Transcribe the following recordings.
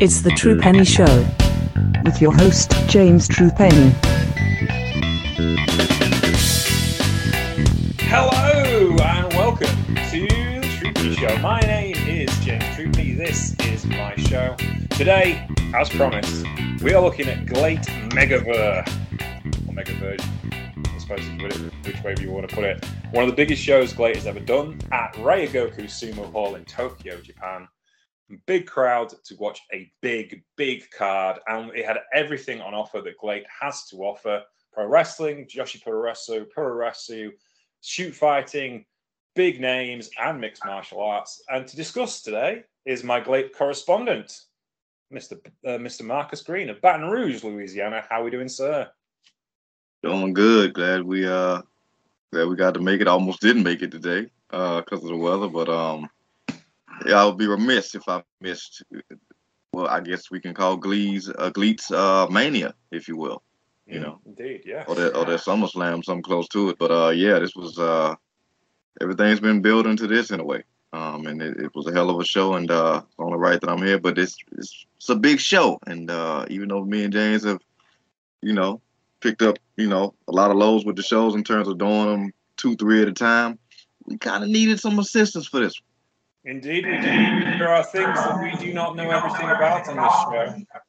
It's the True Penny Show with your host, James True Penny. Hello and welcome to the True Penny Show. My name is James True Penny. This is my show. Today, as promised, we are looking at GLEAT Megaver or Megaversion. I suppose which- which way you want to put it. One of the biggest shows GLEAT has ever done at Ryogoku Sumo Hall in Tokyo, Japan. Big crowd to watch a big, big card, and it had everything on offer that GLEAT has to offer: pro wrestling, Joshi Puroresu, Puroresu, shoot fighting, big names, and mixed martial arts. And to discuss today is my GLEAT correspondent, Mr. Uh, Mr. Marcus Green of Baton Rouge, Louisiana. How are we doing, sir? Doing good. Glad we uh glad we got to make it. Almost didn't make it today uh because of the weather, but um I would be remiss if I missed. Well, I guess we can call Glee's uh, GLEAT's uh mania, if you will, You know. indeed, yeah. or that or that SummerSlam, something close to it. But uh yeah, this was uh everything's been building to this in a way. Um, and it, it was a hell of a show, and uh, it's only right that I'm here. But it's, it's it's a big show, and uh, even though me and James have, you know, picked up, you know, a lot of lows with the shows in terms of doing them two, three at a time, we kind of needed some assistance for this. Indeed, we do. There are things that we do not know everything about on this show.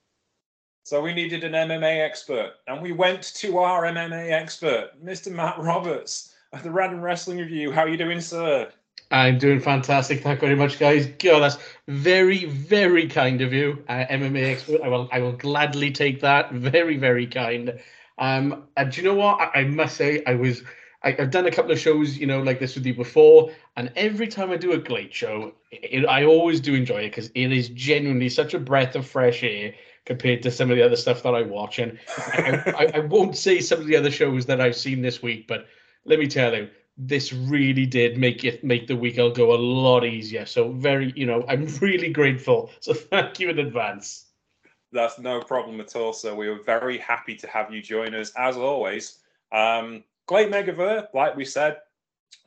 So we needed an MMA expert, and we went to our MMA expert, Mr. Matt Roberts of the Random Wrestling Review. How are you doing, sir? I'm doing fantastic. Thank you very much, guys. God, that's very, very kind of you, uh, MMA expert. I will, I will gladly take that. Very, very kind. Um, and do you know what? I, I must say, I was, I, I've done a couple of shows, you know, like this with you before, and every time I do a GLEAT show, it, I always do enjoy it because it is genuinely such a breath of fresh air compared to some of the other stuff that I watch. And I, I, I won't say some of the other shows that I've seen this week, but let me tell you, this really did make it make the week I'll go a lot easier. So very, you know, I'm really grateful. So thank you in advance. That's no problem at all. So we were very happy to have you join us as always. Um, GLEAT Megaver, like we said,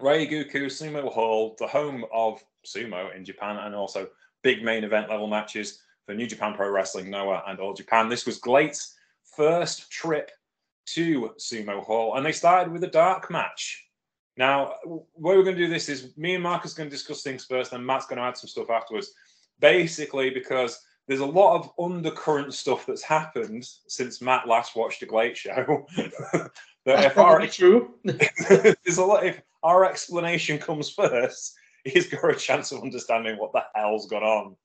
Ryogoku Sumo Hall, the home of sumo in Japan, and also big main event level matches for New Japan Pro Wrestling, Noah, and All Japan. This was GLEAT's first trip to Sumo Hall, and they started with a dark match. Now, what we're going to do this is me and Marcus going to discuss things first, then Matt's going to add some stuff afterwards. Basically, because there's a lot of undercurrent stuff that's happened since Matt last watched a GLEAT show. that if our true. there's a lot. If our explanation comes first, he's got a chance of understanding what the hell's gone on.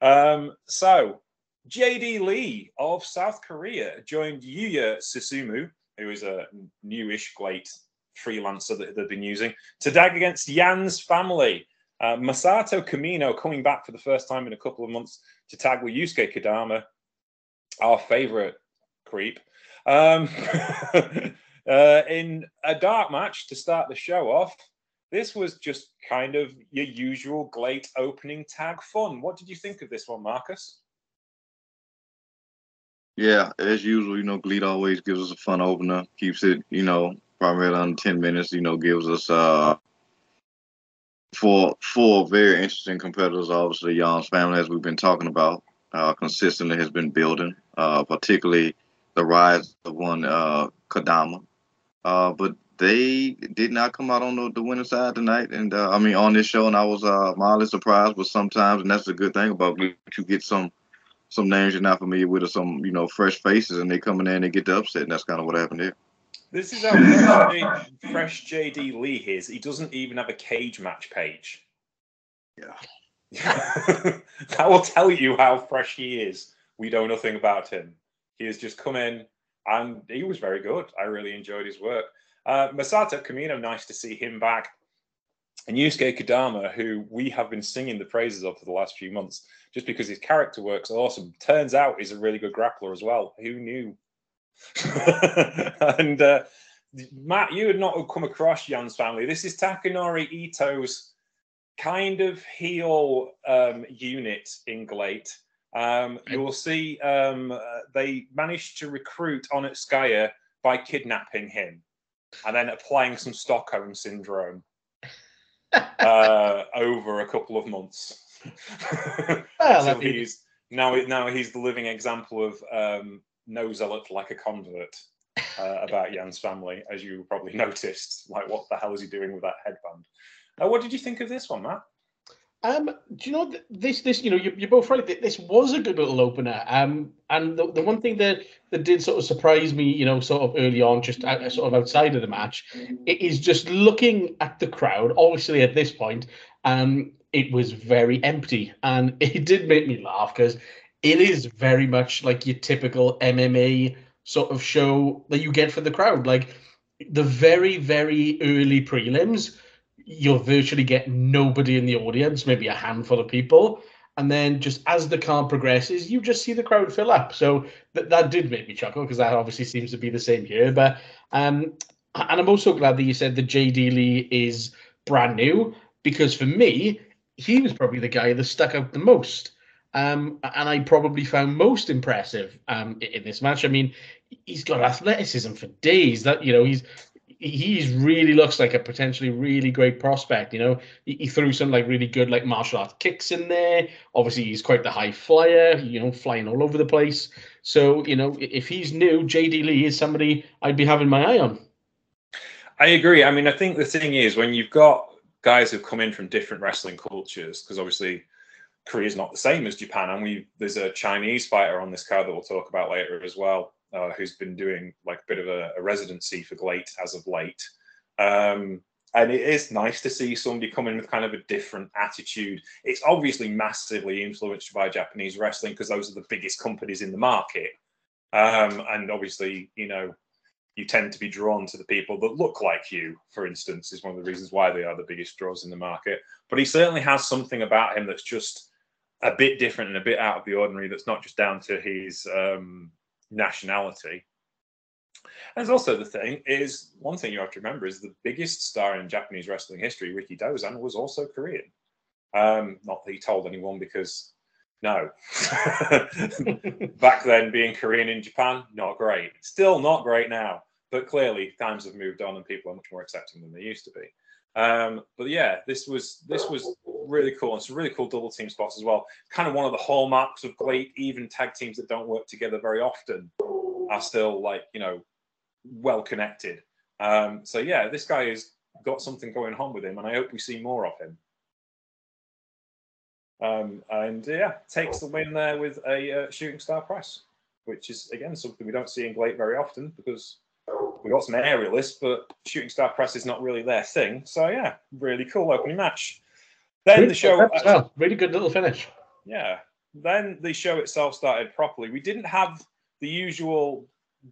Um, so, JD Lee of South Korea joined Yuya Susumu, who is a newish GLEAT freelancer that they've been using, to tag against Yan's family. Uh, Masato Kamino coming back for the first time in a couple of months to tag with Yusuke Kodama, our favorite creep. Um, uh, in a dark match to start the show off. This was just kind of your usual GLEAT opening tag fun. What did you think of this one, Marcus? Yeah, as usual, you know, GLEAT always gives us a fun opener, keeps it, you know, primarily under 10 minutes, you know, gives us uh four four very interesting competitors, obviously Jan's family, as we've been talking about, uh consistently has been building, uh particularly the rise of one uh Kodama. Uh but they did not come out on the, the winning side tonight and uh, I mean on this show and I was uh mildly surprised but sometimes and that's a good thing about you get some some names you're not familiar with or some, you know, fresh faces and they come in there and they get the upset and that's kind of what happened there. This is how fresh, fresh JD Lee is. He doesn't even have a Cagematch page. Yeah. that will tell you how fresh he is. We know nothing about him. He has just come in and he was very good. I really enjoyed his work. Uh, Masato Kamino, nice to see him back. And Yusuke Kodama, who we have been singing the praises of for the last few months, just because his character works awesome. Turns out he's a really good grappler as well. Who knew? and uh, Matt, you had not come across Jan's family. This is Takanori Ito's kind of heel um, unit in GLEAT. Um, you will see um, uh, they managed to recruit Onitsuka by kidnapping him and then applying some Stockholm syndrome uh, over a couple of months. Well, Until he's now, now he's the living example of um, no zealot like a convert uh, about Jan's family, as you probably noticed. Like, what the hell is he doing with that headband? Uh, what did you think of this one, Matt? Um, do you know this? This you know you, you're both right. This was a good little opener. Um, and the, the one thing that that did sort of surprise me, you know, sort of early on, just out, sort of outside of the match, it is just looking at the crowd. Obviously, at this point, um, it was very empty, and it did make me laugh because it is very much like your typical MMA sort of show that you get for the crowd. Like the very very early prelims you'll virtually get nobody in the audience, maybe a handful of people. And then just as the card progresses, you just see the crowd fill up. So that, that did make me chuckle because that obviously seems to be the same here. But um, and I'm also glad that you said that JD Lee is brand new because for me, he was probably the guy that stuck out the most. Um, and I probably found most impressive um, in this match. I mean, he's got athleticism for days. That you know, he's he really looks like a potentially really great prospect. You know, he, he, threw some like really good like martial arts kicks in there. Obviously, he's quite the high flyer. You know, flying all over the place. So you know, if he's new, JD Lee is somebody I'd be having my eye on. I agree. I mean, I think the thing is when you've got guys who've come in from different wrestling cultures, because obviously Korea is not the same as Japan, and we there's a Chinese fighter on this card that we'll talk about later as well uh, who's been doing like a bit of a, a residency for GLEAT as of late. Um, and it is nice to see somebody come in with kind of a different attitude. It's obviously massively influenced by Japanese wrestling because those are the biggest companies in the market. Um, and obviously, you know, you tend to be drawn to the people that look like you, for instance, is one of the reasons why they are the biggest draws in the market. But he certainly has something about him that's just a bit different and a bit out of the ordinary. That's not just down to his um, nationality. And also the thing is, one thing you have to remember is the biggest star in Japanese wrestling history, Rikidozan, was also Korean. Um, not that he told anyone because no. Back then, being Korean in Japan, not great. Still not great now, but clearly times have moved on and people are much more accepting than they used to be. Um, but yeah, this was this was really cool and some really cool double team spots as well. Kind of one of the hallmarks of GLEAT, even tag teams that don't work together very often are still like you know well connected. Um, so yeah, this guy has got something going on with him, and I hope we see more of him. Um, and yeah, takes the win there with a uh, shooting star press, which is again something we don't see in GLEAT very often because we got some aerialists, but shooting star press is not really their thing. So yeah, really cool opening match. Then really the show, well, really good little finish. Yeah. Then the show itself started properly. We didn't have the usual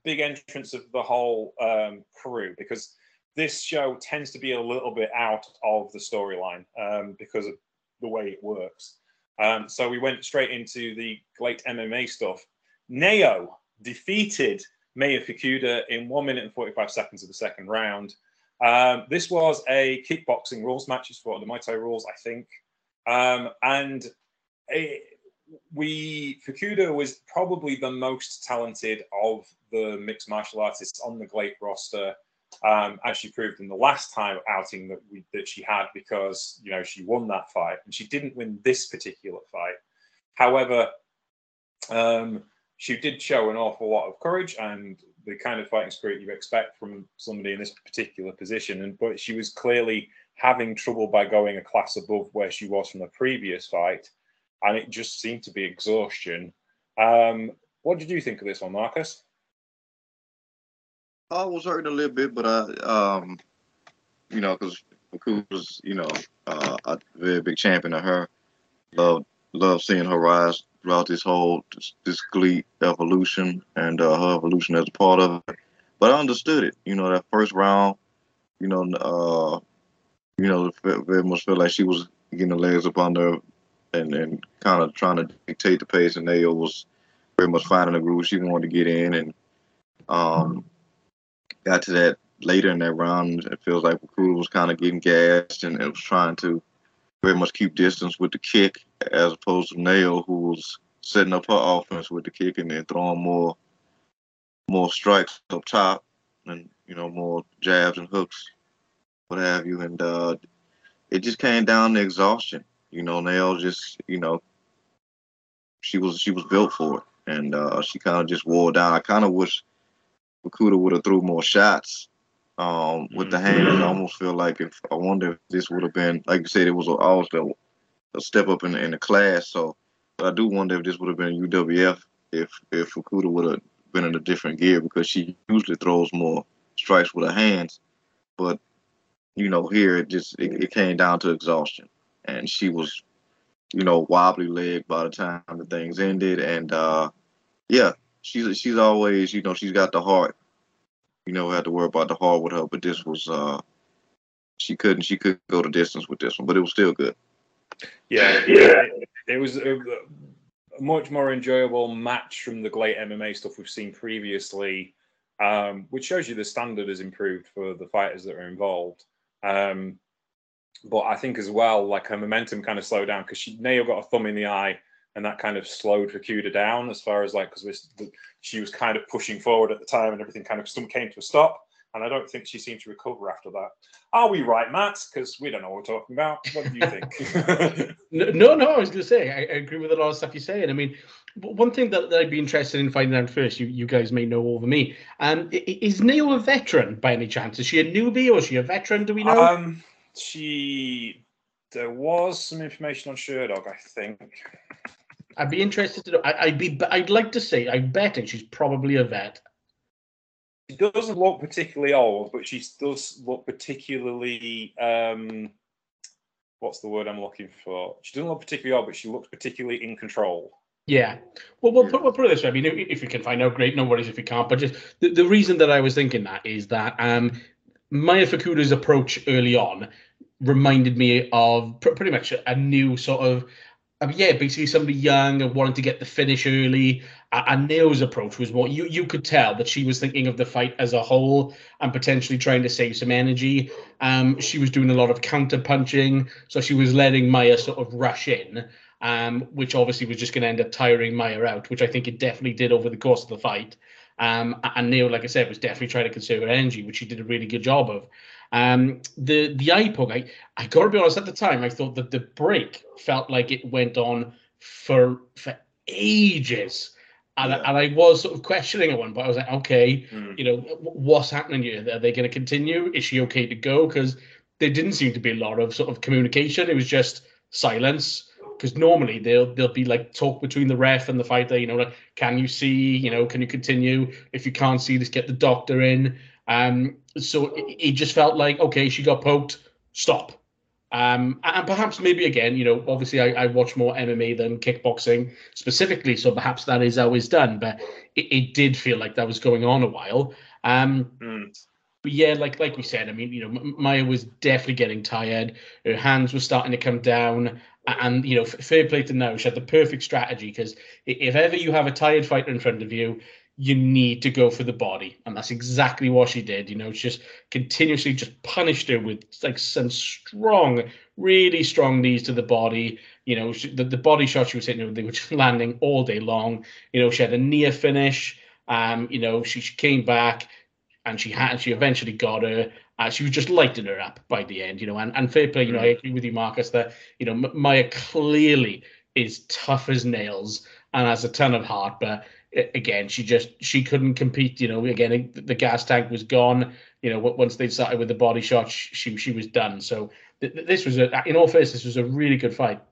big entrance of the whole um, crew because this show tends to be a little bit out of the storyline um, because of the way it works. Um, so we went straight into the GLEAT MMA stuff. Nao defeated Maya Fukuda in one minute and 45 seconds of the second round. Um, this was a kickboxing rules match. It's for the Muay Thai rules, I think. Um, and it, we Fukuda was probably the most talented of the mixed martial artists on the GLEAT roster, um, as she proved in the last time outing that we that she had, because you know she won that fight and she didn't win this particular fight. However, um, she did show an awful lot of courage and the kind of fighting spirit you expect from somebody in this particular position. And but she was clearly having trouble by going a class above where she was from the previous fight, and it just seemed to be exhaustion. Um, what did you think of this one, Marcus? I was hurting a little bit, but I, um, you know, because was, you know, uh, a very big champion of her. Love, love seeing her rise throughout this whole this, this GLEAT evolution and uh, her evolution as a part of it. But I understood it. You know, that first round, you know, uh, you know, very much felt like she was getting the legs up on her and, and kind of trying to dictate the pace. And Nao was very much finding the groove she wanted to get in and um, got to that later in that round. It feels like crew was kind of getting gassed and it was trying to very much keep distance with the kick as opposed to Nail, who was setting up her offense with the kick and then throwing more more strikes up top and you know more jabs and hooks, what have you. And uh, it just came down to exhaustion. You know, Nail just you know she was she was built for it, and uh, she kind of just wore down. I kind of wish Fukuda would have threw more shots um, with the hands. I almost feel like if I wonder if this would have been like you said, it was always a, a step up in the, in the class. So I do wonder if this would have been UWF if if Fukuda would have been in a different gear because she usually throws more strikes with her hands, but you know here it just it, it came down to exhaustion, and she was you know wobbly leg by the time the things ended, and uh, yeah, she's she's always you know she's got the heart. You know, had to worry about the heart with her, but this was uh, she couldn't she could go the distance with this one, but it was still good. Yeah, yeah, it was a, a much more enjoyable match from the GLEAT MMA stuff we've seen previously, um, which shows you the standard has improved for the fighters that are involved. Um, but I think as well, like her momentum kind of slowed down because she Nail got a thumb in the eye, and that kind of slowed Fukuda down as far as like because she was kind of pushing forward at the time, and everything kind of came to a stop. And I don't think she seemed to recover after that. Are we right, Matt? Because we don't know what we're talking about. What do you think? no, no, I was going to say, I, I, agree with a lot of stuff you're saying. I mean, one thing that, that, I'd be interested in finding out first, you, you guys may know over me, um, is Neil a veteran by any chance? Is she a newbie or is she a veteran? Do we know? Um, she, there was some information on Sherdog, I think. I'd be interested to know. I, would be, I'd like to say, I'm betting she's probably a vet. She doesn't look particularly old, but she does look particularly. Um, what's the word I'm looking for? She doesn't look particularly old, but she looks particularly in control. Yeah. Well, we'll put, we'll put it this way. I mean, if, if we can find out, great. No worries if we can't. But just the, the reason that I was thinking that is that um, Maya Fukuda's approach early on reminded me of pr- pretty much a new sort of I mean, yeah, basically somebody young and wanting to get the finish early. And Nail's approach was what you you could tell that she was thinking of the fight as a whole and potentially trying to save some energy. Um, she was doing a lot of counter punching, so she was letting Maya sort of rush in, um, which obviously was just going to end up tiring Maya out, which I think it definitely did over the course of the fight. Um, and Nail, like I said, was definitely trying to conserve her energy, which she did a really good job of. Um, the the poke, I, I got to be honest, at the time, I thought that the break felt like it went on for for ages. And, yeah. and I was sort of questioning at one point. I was like, okay, mm. you know, what's happening here? Are they going to continue? Is she okay to go? Because there didn't seem to be a lot of sort of communication. It was just silence. Because normally they'll they'll be like talk between the ref and the fighter. You know, like can you see? You know, can you continue? If you can't see, let's get the doctor in. Um, so it, it, just felt like okay, she got poked, stop. Um, and perhaps maybe again, you know, obviously I, I, watch more MMA than kickboxing specifically, so perhaps that is always done. But it, it did feel like that was going on a while. Um, mm. But yeah, like like we said, I mean, you know, Maya was definitely getting tired. Her hands were starting to come down, and you know, fair play to now. She had the perfect strategy because if ever you have a tired fighter in front of you, you need to go for the body. And that's exactly what she did. You know, she just continuously just punished her with like some strong, really strong knees to the body. You know, she, the, the body shot she was hitting, they were just landing all day long. You know, she had a near finish. Um, you know, she, she came back and she had, she eventually got her. Uh, she was just lighting her up by the end, you know, and, and fair play, you know, I mm. agree with you, Marcus, that, you know, Maya clearly is tough as nails and has a ton of heart, but again, she just she couldn't compete. You know, again, the gas tank was gone. You know, once they started with the body shot, she she was done. So th- this was a, in all fairness, this was a really good fight.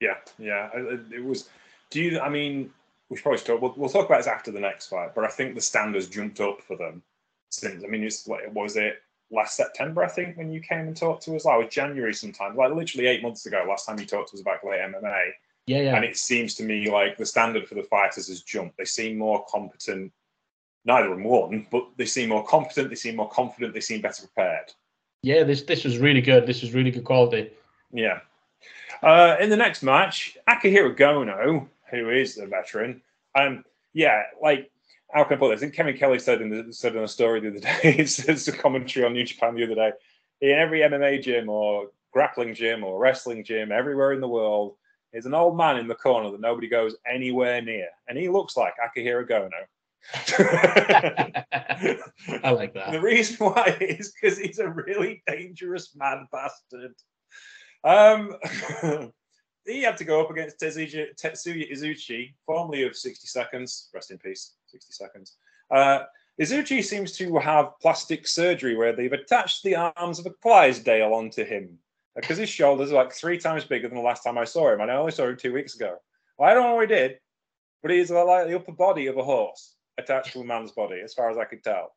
Yeah, yeah, it was. Do you? I mean, we should probably talk. We'll, we'll talk about this after the next fight, but I think the standards jumped up for them since. I mean, it's like was it last September? I think when you came and talked to us. Like, it was January sometime, like literally eight months ago. Last time you talked to us about late MMA yeah, yeah. And it seems to me like the standard for the fighters has jumped. They seem more competent. Neither of them won, but they seem more competent. They seem more confident. They seem better prepared. Yeah, this this was really good. This was really good quality. Yeah. Uh, in the next match, Akihiro Gono, who is a veteran, um, yeah, like how can I put this? I think Kevin Kelly said in the, said in a story the other day. it's, it's a commentary on New Japan the other day. In every MMA gym or grappling gym or wrestling gym, everywhere in the world, is an old man in the corner that nobody goes anywhere near, and he looks like Akihiro Gono. I like that. the reason why is because he's a really dangerous mad bastard. Um, he had to go up against Tetsuya, Tetsuya Izuchi, formerly of 60 Seconds. Rest in peace, 60 Seconds. Uh, Izuchi seems to have plastic surgery where they've attached the arms of a Clydesdale onto him because his shoulders are like three times bigger than the last time I saw him. And I only saw him two weeks ago. Well, I don't know what he did, but he's like the upper body of a horse attached to a man's body, as far as I could tell.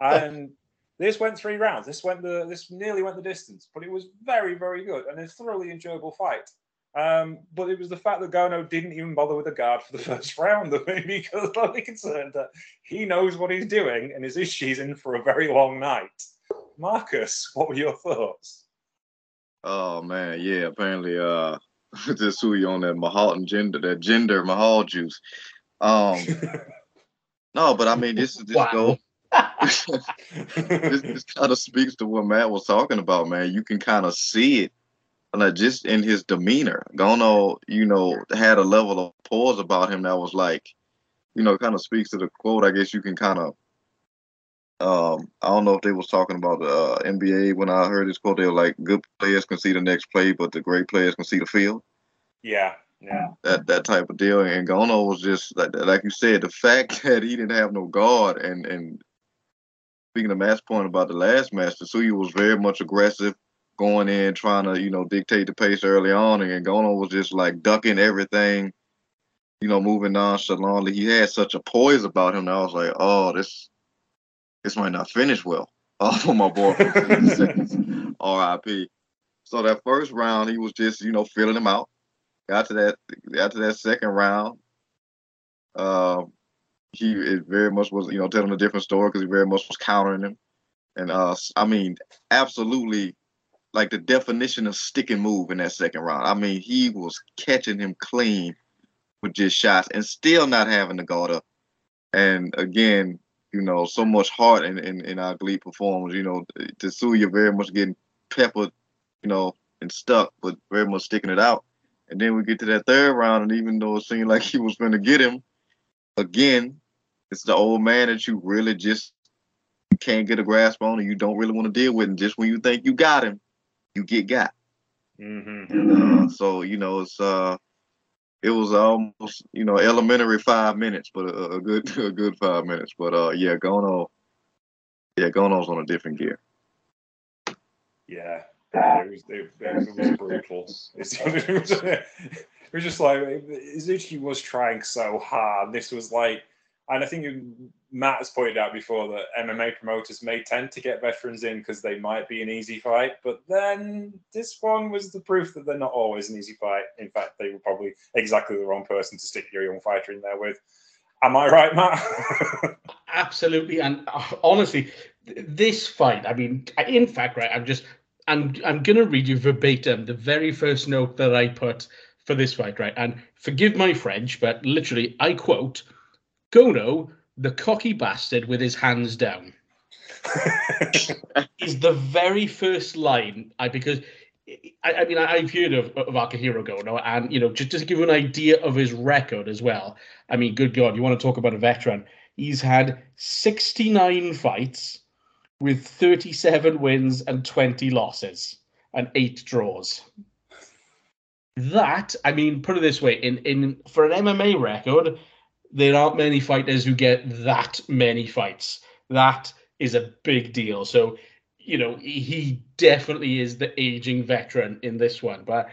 And this went three rounds. This went the this nearly went the distance, but it was very, very good and a thoroughly enjoyable fight. Um, but it was the fact that Gono didn't even bother with a guard for the first round that made me totally concerned that he knows what he's doing and his issues in for a very long night. Marcus, what were your thoughts? Oh man, yeah. Apparently, uh, just who you on that Mahal and Jinder, that Jinder Mahal juice. Um, no, but I mean, this is this Wow. go. this, this kind of speaks to what Matt was talking about, man. You can kind of see it, like just in his demeanor. Gono, you know, had a level of pause about him that was like, you know, kind of speaks to the quote. I guess you can kind of. Um, I don't know if they was talking about the uh, NBA when I heard this quote. They were like, "Good players can see the next play, but the great players can see the field." Yeah, yeah. that that type of deal. And Gono was just like like you said, the fact that he didn't have no guard and and speaking of Matt's point about the last match, Tsuya was very much aggressive, going in trying to you know dictate the pace early on, and Gono was just like ducking everything, you know, moving nonchalantly. He had such a poise about him that I was like, oh, this this might not finish well. Oh, for my boy, R.I.P. So that first round, he was just you know feeling him out got to that to that second round. Um, he very much was you know telling a different story because he very much was countering him, and uh, I mean absolutely like the definition of stick and move in that second round. I mean he was catching him clean with just shots and still not having to guard up. And again, you know, so much heart in in, in our Glee performance. You know, to sue you very much getting peppered, you know, and stuck, but very much sticking it out. And then we get to that third round, and even though it seemed like he was going to get him, again, it's the old man that you really just can't get a grasp on, and you don't really want to deal with. And just when you think you got him, you get got. Mm-hmm. Uh, so you know, it's uh, it was almost you know elementary five minutes, but a, a good a good five minutes. But uh, yeah, Gono, yeah, Gono's on a different gear. Yeah, it was, it, it was brutal. It was just like Izuchi was trying so hard. This was like, and I think Matt has pointed out before that MMA promoters may tend to get veterans in because they might be an easy fight, but then this one was the proof that they're not always an easy fight. In fact, they were probably exactly the wrong person to stick your young fighter in there with. Am I right, Matt? Absolutely, and uh, honestly, this fight. I mean, in fact, right. I'm just. I'm. I'm gonna read you verbatim the very first note that I put for this fight, right? And forgive my French, but literally, I quote: "Gono, the cocky bastard with his hands down." is the very first line I because I, I mean I, have heard of, of Akihiro Gono and you know just, just to give you an idea of his record as well. I mean, good God, you want to talk about a veteran? He's had 69 fights with 37 wins and 20 losses and eight draws. That I mean, put it this way: in in for an MMA record, there aren't many fighters who get that many fights. That is a big deal. So, you know, he definitely is the aging veteran in this one. But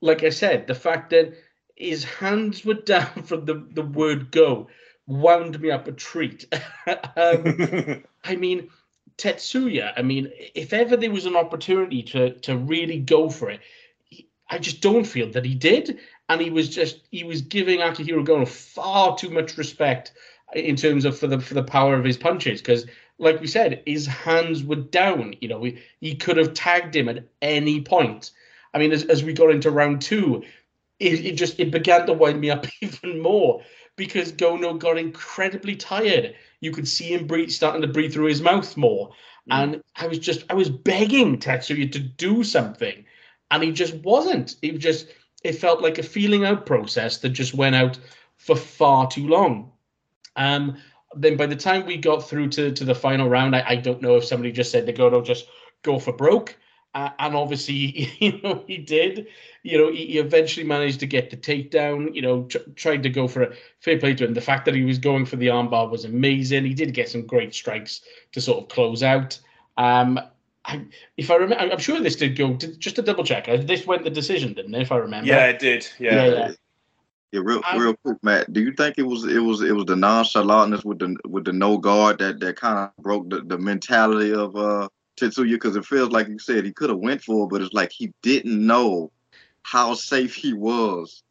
like I said, the fact that his hands were down from the, the word go wound me up a treat. um, I mean, Tetsuya, I mean, if ever there was an opportunity to to really go for it, I just don't feel that he did. And he was just he was giving Akihiro Gono far too much respect in terms of for the for the power of his punches. Because like we said his hands were down you know he, he could have tagged him at any point. I mean as, as we got into round two it, it just it began to wind me up even more because gono got incredibly tired. You could see him breathe starting to breathe through his mouth more. Mm. and i was just i was begging tetsuya to do something. And he just wasn't. He was just it felt like a feeling out process that just went out for far too long um, then by the time we got through to, to the final round, I, I don't know if somebody just said to Goto just go for broke. Uh, and obviously, you know, he did. You know, he, he eventually managed to get the takedown. You know, tr- tried to go for a fair play to him. The fact that he was going for the armbar was amazing. He did get some great strikes to sort of close out. Um, I, if I remember, I'm sure this did go. Just to double check, uh, this went the decision, didn't it? If I remember. Yeah, it did. Yeah. yeah, yeah. Yeah, real I- real quick, Matt. Do you think it was it was it was the nonchalantness with the with the no guard that that kind of broke the, the mentality of uh Tetsuya? Because it feels like you said he could have went for it, but it's like he didn't know how safe he was.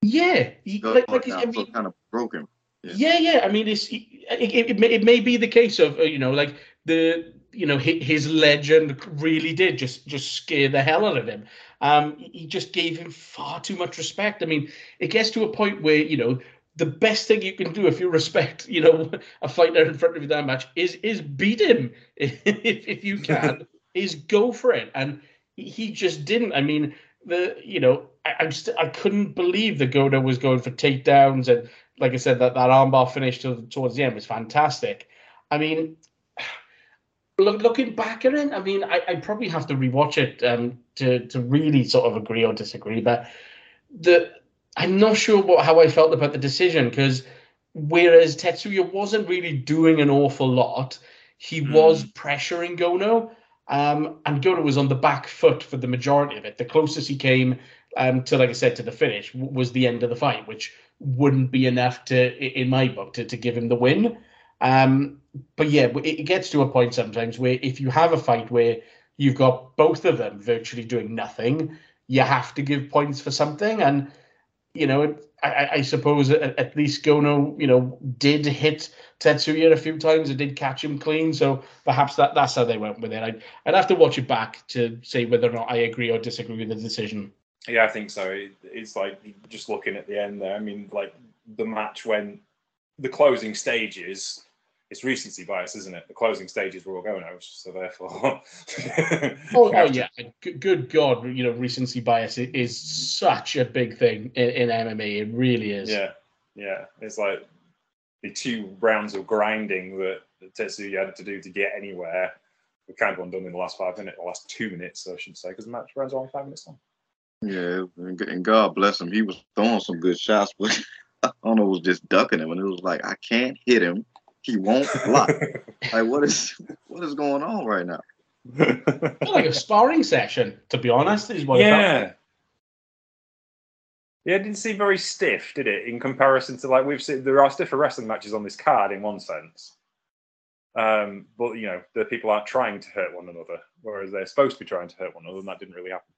Yeah, he, like, like I mean, kind of broken. him. Yeah, yeah. I mean, it's it, it, it, may, it may be the case of uh, you know, like the you know his, his legend really did just just scare the hell out of him. Um, he just gave him far too much respect. I mean, it gets to a point where you know the best thing you can do if you respect you know a fighter in front of you that match is is beat him if if you can is go for it and he- just didn't. I mean, the you know I, I'm st- I couldn't believe that Godo was going for takedowns and like I said, that, that armbar finish to, towards the end was fantastic. I mean, look, looking back at it, I mean, I, I probably have to rewatch it um, to to really sort of agree or disagree. But the I'm not sure what how I felt about the decision because whereas Tetsuya wasn't really doing an awful lot, he Mm. was pressuring Gono. Um, and Gono was on the back foot for the majority of it. The closest he came um, to, like I said, to the finish w- was the end of the fight, which wouldn't be enough to, in my book, to, to give him the win. Um, but yeah, it, gets to a point sometimes where if you have a fight where you've got both of them virtually doing nothing, you have to give points for something. And you know, I, I- I suppose at, at least Gono, you know, did hit Tetsuya a few times and did catch him clean. So perhaps that, that's how they went with it. I'd, I'd have to watch it back to say whether or not I agree or disagree with the decision. Yeah, I think so. It's like just looking at the end there. I mean, like the match when the closing stages. It's recency bias, isn't it? The closing stages were all going out, so therefore. Oh, oh yeah, good God, you know, recency bias is such a big thing in, in MMA. It really is. Yeah, yeah. It's like the two rounds of grinding that Tetsuya had to do to get anywhere were kind of undone in the last five minutes, the last two minutes, I should say, because the match runs only five minutes long. Yeah, and God bless him. He was throwing some good shots, but I don't know, was just ducking him, and it was like I can't hit him. He won't block. like what is what is going on right now? Like a sparring session, to be honest, is what yeah. like. Yeah, it didn't seem very stiff, did it? In comparison to like we've seen, there are stiffer wrestling matches on this card in one sense, um, but you know the people aren't trying to hurt one another, whereas they're supposed to be trying to hurt one another, and that didn't really happen.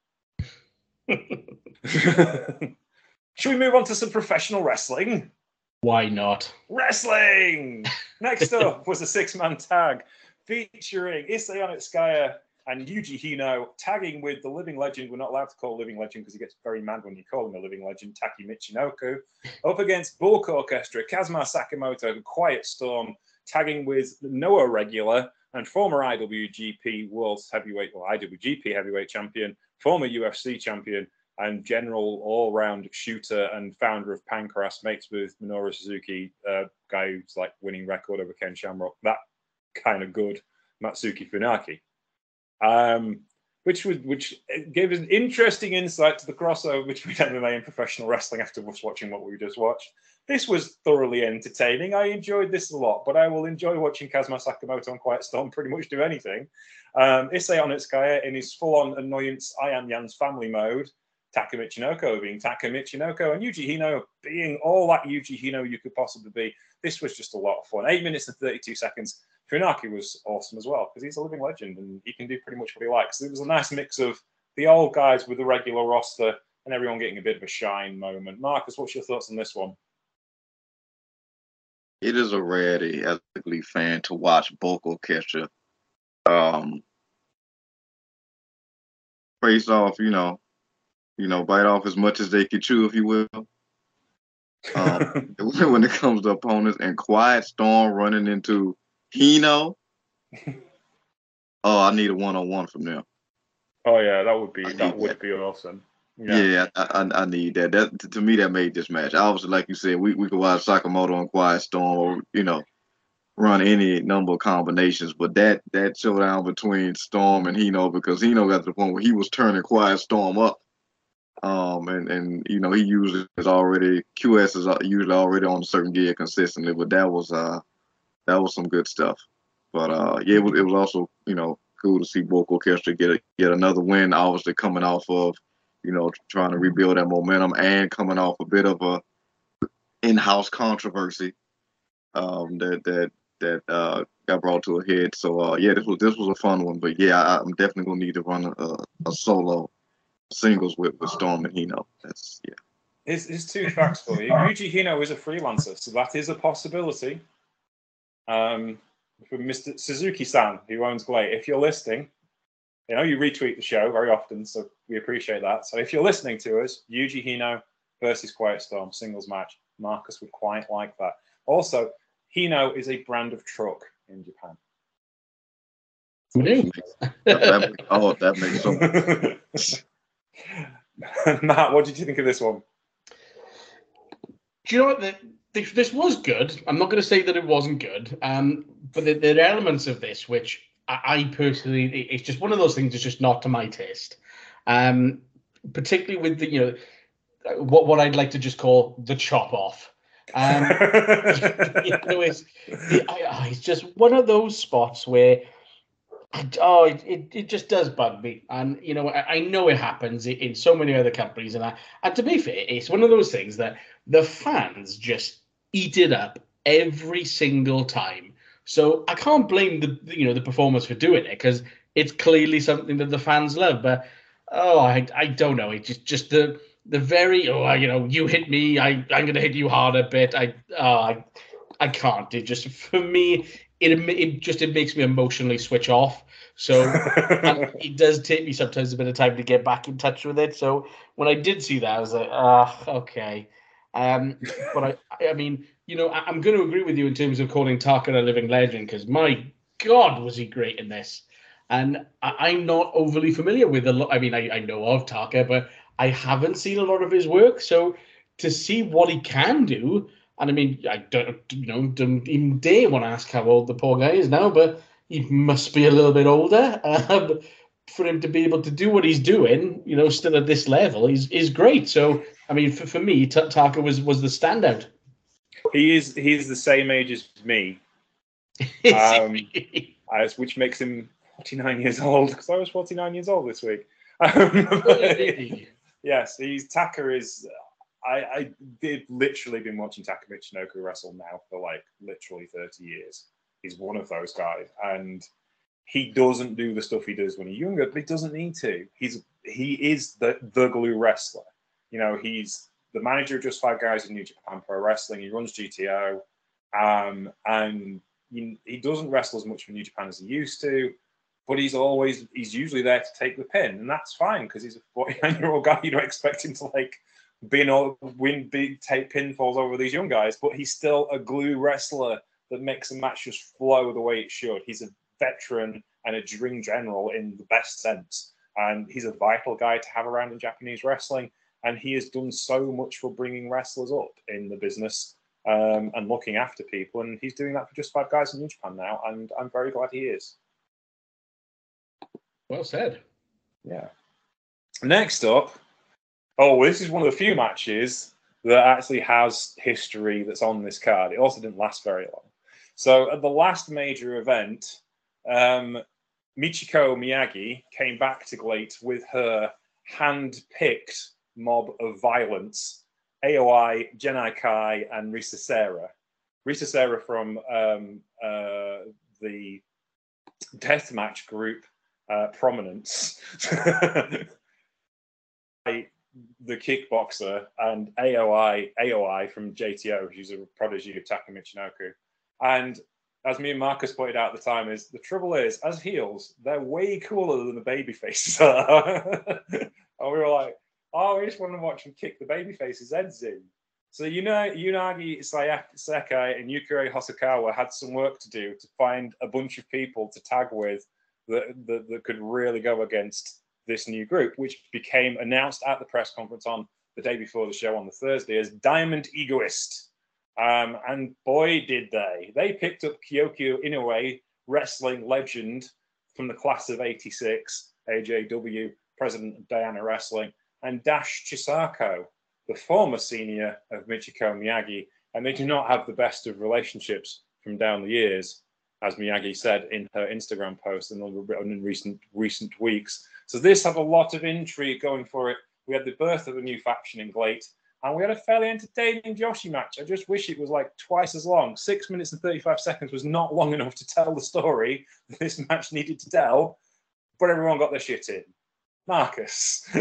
Should we move on to some professional wrestling? Why not? Wrestling. Next up was a six-man tag featuring Issei Onitsuka and Yuji Hino tagging with the living legend. We're not allowed to call living legend because he gets very mad when you call him a living legend, Taka Michinoku, up against Bulk Orchestra, Kazuma Sakamoto, and Quiet Storm, tagging with Noah Regular and former IWGP World Heavyweight or IWGP Heavyweight Champion, former UFC Champion, and general all-round shooter and founder of Pancrase, mates with Minoru Suzuki, uh, guy who's like winning record over Ken Shamrock. That kind of good, Masakatsu Funaki. Um, which was which gave us an interesting insight to the crossover between MMA and professional wrestling after watching what we just watched. This was thoroughly entertaining. I enjoyed this a lot, but I will enjoy watching Kazuma Sakamoto and Quiet Storm pretty much do anything. Um, Issei Onitsuka in his full-on annoyance I am Yan's family mode, Taka Michinoku being Taka Michinoku, and Yuji Hino being all that Yuji Hino you could possibly be. This was just a lot of fun. Eight minutes and 32 seconds. Funaki was awesome as well because he's a living legend and he can do pretty much what he likes. It was a nice mix of the old guys with the regular roster and everyone getting a bit of a shine moment. Marcus, what's your thoughts on this one? It is a rarity as a GLEAT fan to watch Bulk Orchestra um face off, you know, you know, bite off as much as they can chew, if you will. Um, when it comes to opponents and Quiet Storm running into Hino. Oh, I need a one on one from them. oh yeah, that would be I that would be awesome. Yeah, I, I, I need that. That to me that made this match. Obviously, like you said, we, we could watch Sakamoto and Quiet Storm, or you know, run any number of combinations. But that that showdown between Storm and Hino, because Hino got to the point where he was turning Quiet Storm up. Um, and, and you know, he usually is already QS is usually already on a certain gear consistently, but that was uh that was some good stuff. But uh yeah, it was, it was also, you know, cool to see Bulk Orchestra get a, get another win, obviously coming off of, you know, trying to rebuild that momentum and coming off a bit of a in-house controversy um, that that that uh, got brought to a head. So uh, yeah, this was this was a fun one. But yeah, I, am definitely gonna need to run a, a solo singles with, with Storm and Hino. That's yeah. Here's, here's two facts for you. Yuji Hino is a freelancer, so that is a possibility. Um, for Mr. Suzuki-san, who owns GLEAT, if you're listening, you know you retweet the show very often, so we appreciate that. So if you're listening to us, Yuji Hino versus Quiet Storm singles match, Marcus would quite like that. Also, Hino is a brand of truck in Japan. that, oh, that makes sense. Matt, what did you think of this one? Do you know what? this, this was good. I'm not going to say that it wasn't good, um, but there, there, are elements of this which I, I, personally, it's just one of those things that's just not to my taste. Um, particularly with the, you know, what what I'd like to just call the chop off. Um, you know, it's, it, I, it's just one of those spots where oh, it, it, it, just does bug me. And, you know, I, I know it happens in, so many other companies. And, and to be fair, it's one of those things that the fans just eat it up every single time. So I can't blame the, you know, the performers for doing it because it's clearly something that the fans love. But, oh, I, I don't know. It just, just the, the very, oh, you know, you hit me, I, I'm going to hit you harder bit. I, oh, I, I can't. It just, for me, it, it just, it makes me emotionally switch off. So it does take me sometimes a bit of time to get back in touch with it. So when I did see that, I was like, ah, okay. Um, but I, I mean, you know, I, am going to agree with you in terms of calling Taka a living legend because my God, was he great in this. And I, am not overly familiar with a lot. I mean, I, I know of Taka, but I haven't seen a lot of his work. So to see what he can do, and I mean, I don't, you know, don't even dare want to ask how old the poor guy is now, but he must be a little bit older. Um, for him to be able to do what he's doing, you know, still at this level, is is great. So, I mean, for, for me, T- Taka was was the standout. He is he's the same age as me, um, as which makes him 49 years old because I was 49 years old this week. Um, yes, he's Taka is. I, I did literally been watching Takamichi Michinoku wrestle now for like literally 30 years. He's one of those guys, and he doesn't do the stuff he does when he's younger, but he doesn't need to. He's he is the the glue wrestler. You know, he's the manager of just five guys in New Japan Pro Wrestling. He runs JTO, um, and he, he doesn't wrestle as much for New Japan as he used to. But he's always he's usually there to take the pin, and that's fine because he's a 49 year old guy. You don't expect him to like be all win big take pinfalls over these young guys, but he's still a glue wrestler that makes a match just flow the way it should. He's a veteran and a dream general in the best sense. And he's a vital guy to have around in Japanese wrestling. And he has done so much for bringing wrestlers up in the business um, and looking after people. And he's doing that for just five guys in New Japan now. And I'm very glad he is. Well said. Yeah. Next up, oh, this is one of the few matches that actually has history that's on this card. It also didn't last very long. So at the last major event, um, Michiko Miyagi came back to GLEAT with her hand-picked mob of violence, AOI, Genai Kai, and Risa Sera. Risa Sera from um, uh, the deathmatch group uh, Prominence. the kickboxer and AOI AOI from JTO, who's a prodigy of Taka Michinoku. And as me and Marcus pointed out at the time, is the trouble is, as heels, they're way cooler than the baby faces are. and we were like, oh, we just want to watch them kick the baby faces' heads in. So you know, Unagi Sayaka and Yukari Hosokawa had some work to do to find a bunch of people to tag with that, that, that could really go against this new group, which became announced at the press conference on the day before the show on the Thursday as Diamond Egoist Um, and boy, did they. They picked up Kyoko Inoue, wrestling legend from the class of 86, AJW, president of Diana Wrestling, and Dash Chisako, the former senior of Michiko Miyagi. And they do not have the best of relationships from down the years, as Miyagi said in her Instagram post in, in recent recent weeks. So this had a lot of intrigue going for it. We had the birth of a new faction in GLEAT, and we had a fairly entertaining Joshi match. I just wish it was like twice as long. Six minutes and 35 seconds was not long enough to tell the story this match needed to tell, but everyone got their shit in. Marcus.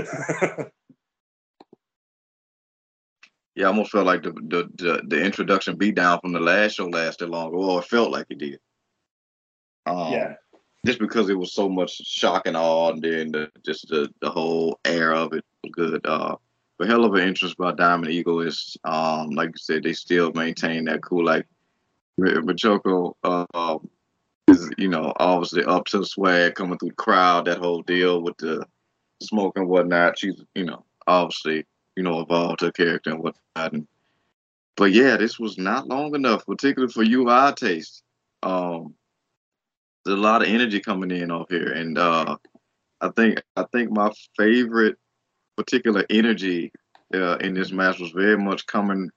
Yeah, I almost felt like the the the, the introduction beatdown from the last show lasted longer. Well, it felt like it did. Um, yeah. Just because it was so much shock and awe, and then the, just the the whole air of it was good. Uh, but hell of an interest by Diamond Eagle is, um, like you said, they still maintain that cool. Like Michiko uh, is, you know, obviously up to the swag coming through the crowd. That whole deal with the smoke and whatnot. She's, you know, obviously you know, evolved her character and whatnot. And, but yeah, this was not long enough, particularly for you, our taste. Um, there's a lot of energy coming in off here, and uh, I think I think my favorite particular energy uh, in this match was very much coming,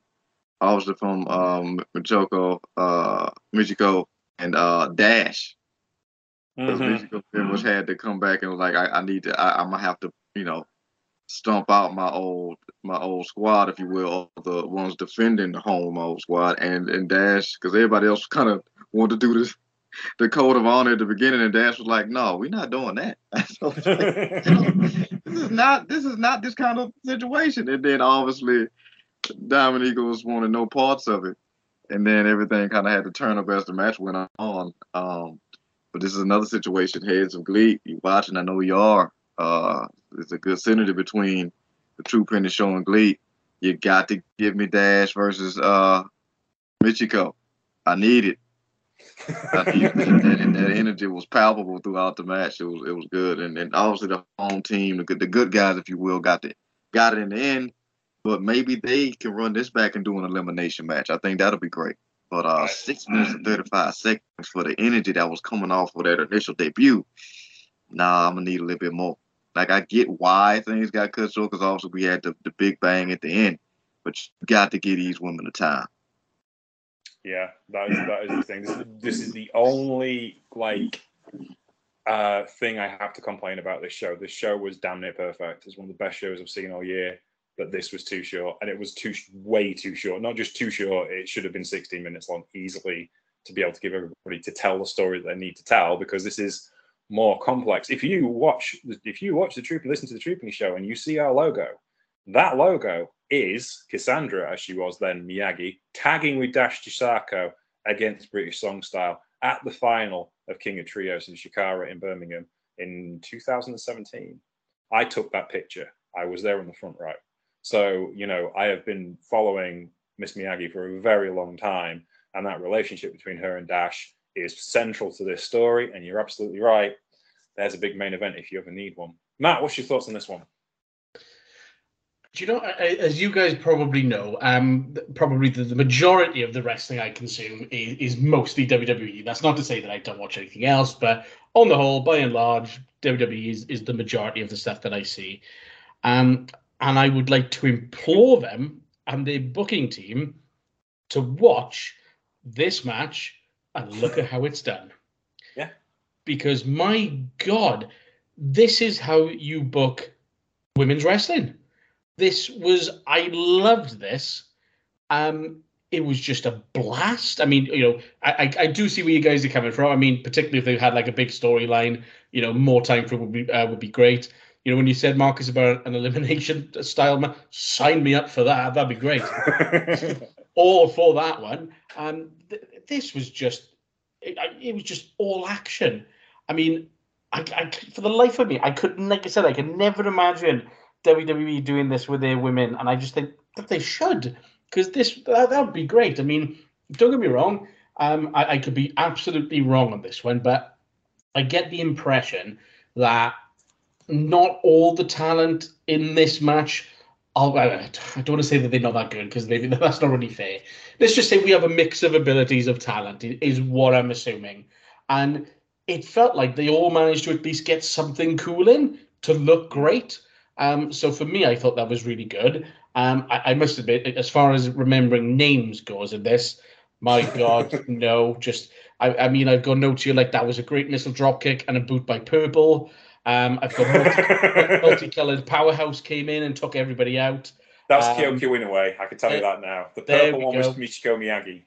obviously from um, Michiko, uh, Michiko and uh, Dash. Because mm-hmm. Michiko very much had to come back and was like, I, I need to, I, I'm gonna have to, you know, stomp out my old my old squad, if you will, the ones defending the home old squad, and and Dash because everybody else kind of wanted to do this the code of honor at the beginning, and Dash was like, "No, we're not doing that. this is not this is not this kind of situation." And then obviously, Diamond Eagles wanted no parts of it, and then everything kind of had to turn up as the match went on. Um, but this is another situation. Heads of GLEAT, you watching? I know you are. Uh, there's a good synergy between the True Penny Show and GLEAT. You got to give me Dash versus uh, Michiko. I need it. I need and, that energy was palpable throughout the match. It was it was good, and, and obviously the home team, the good the good guys, if you will, got the got it in the end. But maybe they can run this back and do an elimination match. I think that'll be great. But uh, six minutes and 35 seconds for the energy that was coming off of that initial debut. Nah, I'm gonna need a little bit more. Like I get why things got cut short because also we had the, the big bang at the end, but you got to give these women the time. Yeah, that is that is the thing. This, this is the only like uh, thing I have to complain about this show. This show was damn near perfect. It's one of the best shows I've seen all year, but this was too short, and it was too way too short. Not just too short; it should have been 16 minutes long easily to be able to give everybody to tell the story that they need to tell because this is more complex. If you watch, if you watch the troop, listen to the Troopany show, and you see our logo, that logo is Cassandra, as she was then Miyagi, tagging with Dash Chisako against British Strong Style at the final of King of Trios in Chikara in Birmingham in 2017. I took that picture. I was there on the front row. So, you know, I have been following Miss Miyagi for a very long time, and that relationship between her and Dash is central to this story, and you're absolutely right. There's a big main event if you ever need one. Matt, what's your thoughts on this one? Do you know, as you guys probably know, um, probably the, the majority of the wrestling I consume is, is, mostly WWE. That's not to say that I don't watch anything else, but on the whole, by and large, WWE is, is the majority of the stuff that I see. Um, and I would like to implore them and their booking team to watch this match and look at how it's done. Yeah. Because my God, this is how you book women's wrestling. This was I loved this. Um, it was just a blast. I mean, you know, I, I, do see where you guys are coming from. I mean, particularly if they had like a big storyline, you know, more time for it would be uh, would be great. You know, when you said Marcus about an elimination style, man, sign me up for that. That'd be great. All for that one. Um, th- this was just it, it, was just all action. I mean, I, I, for the life of me, I couldn't, like I said, I could never imagine WWE doing this with their women, and I just think that they should because this that, would be great. I mean, don't get me wrong, um, I, I could be absolutely wrong on this one, but I get the impression that not all the talent in this match I don't want to say that they're not that good because maybe that's not really fair. Let's just say we have a mix of abilities of talent is what I'm assuming, and it felt like they all managed to at least get something cool in to look great. Um, so for me, I thought that was really good. Um, I, I must admit, as far as remembering names goes in this, my God, no. Just, I, I mean, I've got notes here like that was a great missile drop kick and a boot by Purple. Um, I've got multi- multicolored powerhouse came in and took everybody out. That's Um, a way. I can tell you that now. The purple one was go. Michiko Miyagi.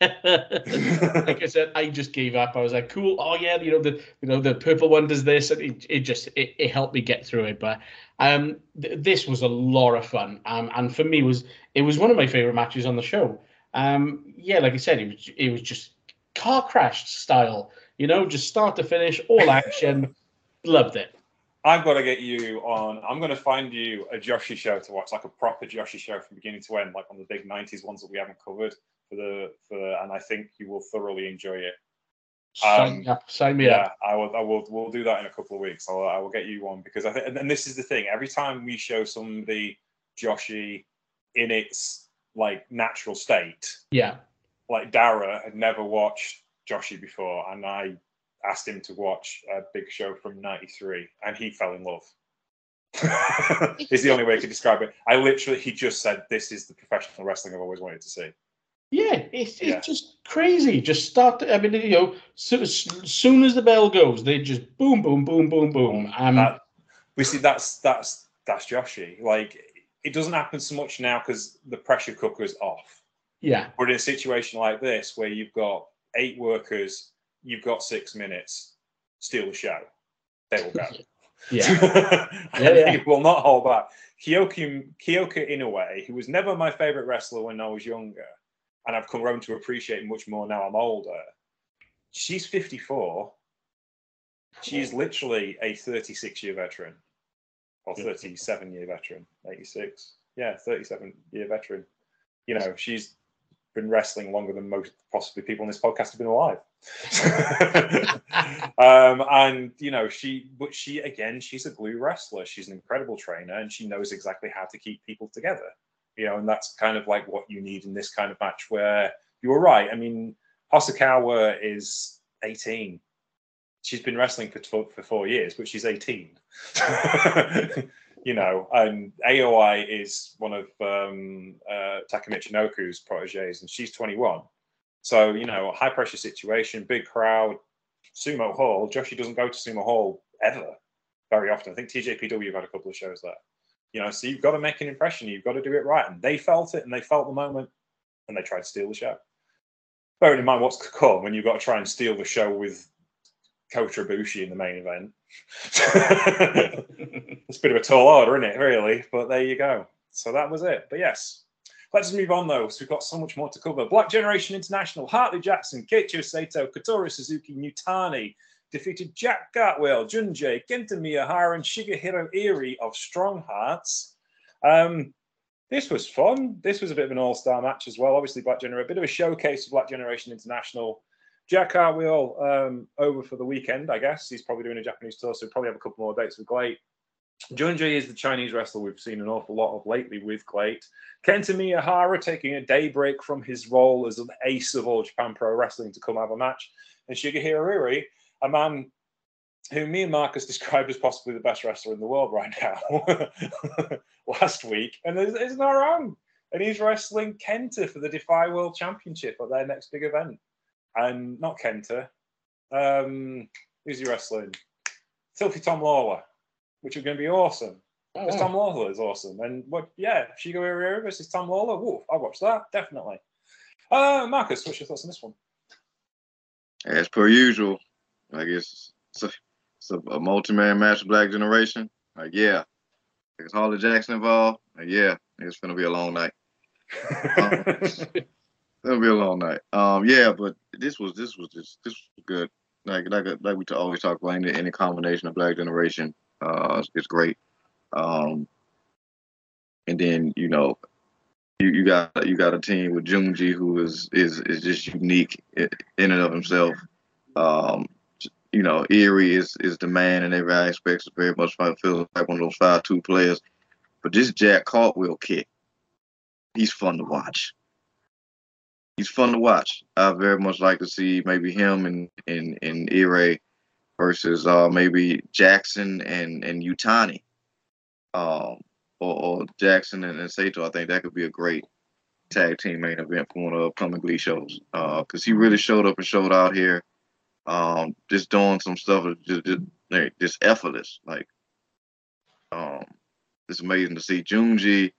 like I said, I just gave up. I was like, cool. Oh yeah, you know the you know the purple one does this, and it, it just it, it helped me get through it. But um, th- this was a lot of fun. Um, and for me was it was one of my favorite matches on the show. Um, yeah, like I said, it was it was just car crash style. You know, just start to finish, all action. Loved it. I've got to get you on. I'm going to find you a Joshi show to watch, like a proper Joshi show from beginning to end, like on the big '90s ones that we haven't covered for the for. The, and I think you will thoroughly enjoy it. Sign Um, up. Sign me yeah, up. I will. I will. We'll do that in a couple of weeks. I'll. I will get you one because I think. And, this is the thing. Every time we show somebody Joshi in its like natural state, Yeah. like Dara had never watched Joshi before, and I asked him to watch a big show from '93, and he fell in love. is the only way to describe it. I literally, he just said, "This is the professional wrestling I've always wanted to see." Yeah, it's, it's Yeah. just crazy. Just start. I mean, you know, so, as soon as the bell goes, they just boom, boom, boom, boom, boom. Um, That, we see that's that's that's Joshi. Like it doesn't happen so much now because the pressure cooker's off. yeah, But in a situation like this, where you've got eight workers, you've got six minutes, steal the show. They will go. yeah, and Yeah, yeah. he will not hold back. Kyoki, Kyoko Inoue, who was never my favorite wrestler when I was younger, and I've come around to appreciate much more now I'm older. She's 54. She's literally a 36 year veteran or 37 year veteran, 86. Yeah, 37 year veteran. You know, she's been wrestling longer than most possibly people on this podcast have been alive. um, and you know, she, but she again, she's a glue wrestler. She's an incredible trainer, and she knows exactly how to keep people together. You know, and that's kind of like what you need in this kind of match. Where you were right. I mean, Hosokawa is 18. She's been wrestling for for four years, but she's 18. you know, and AOI is one of um, uh, Taka Michinoku's proteges, and she's 21. So, you know, high pressure situation, big crowd, Sumo Hall. Joshi doesn't go to Sumo Hall ever, very often. I think TJPW have had a couple of shows there. You know, so you've got to make an impression, you've got to do it right. And they felt it and they felt the moment and they tried to steal the show. Bearing in mind what's to come when you've got to try and steal the show with Kota Ibushi in the main event. it's a bit of a tall order, isn't it, really? But there you go. So that was it. But yes, let's move on though. because we've got so much more to cover. Black Generation International, Harley Jackson, Keiichiro Sato, Katori Suzuki, Nutani defeated Jack Cartwheel, Junjay, Kento Miyahara, and Shigehiro Irie of Strong Hearts. Um, this was fun. This was a bit of an all-star match as well. Obviously, Black Generation, a bit of a showcase of Black Generation International. Jack Cartwheel um, over for the weekend, I guess. He's probably doing a Japanese tour, so probably have a couple more dates with GLEAT. Junjay is the Chinese wrestler we've seen an awful lot of lately with GLEAT. Kento Miyahara taking a daybreak from his role as an ace of all Japan Pro Wrestling to come have a match. And Shigehiro Iri, a man who me and Marcus described as possibly the best wrestler in the world right now last week. And it's, it's not wrong. And he's wrestling Kenta for the Defy World Championship at their next big event. And not Kenta. Um, who's he wrestling? Filthy Tom Lawlor, which is going to be awesome. Oh, wow. Tom Lawlor is awesome. And what, yeah, Shigo Iri versus Tom Lawlor. Woo, I'll watch that, definitely. Uh, Marcus, what's your thoughts on this one? As per usual, like it's it's a, it's a, a multi-man match of Black Generation. Like yeah, there's Harley Jackson involved. Like, yeah, it's gonna be a long night. It'll be a long night. Um, yeah, but this was this was just this was good. Like like like we always talk about any, any combination of Black Generation, uh, is great. Um, and then you know, you, you got you got a team with Junji who is is is just unique in and of himself. Um, you know, Irie is is the man in every aspect. It's very much feels like one of those five two players. But this Jack Cartwheel kick, he's fun to watch. He's fun to watch. I very much like to see maybe him and and and Irie versus uh maybe Jackson and and Utani. Um or, or Jackson and, and Sato. I think that could be a great tag team main event for one of the upcoming GLEAT shows. Uh, cause he really showed up and showed out here. Um, just doing some stuff just, just, just effortless. Like, um, it's amazing to see Junji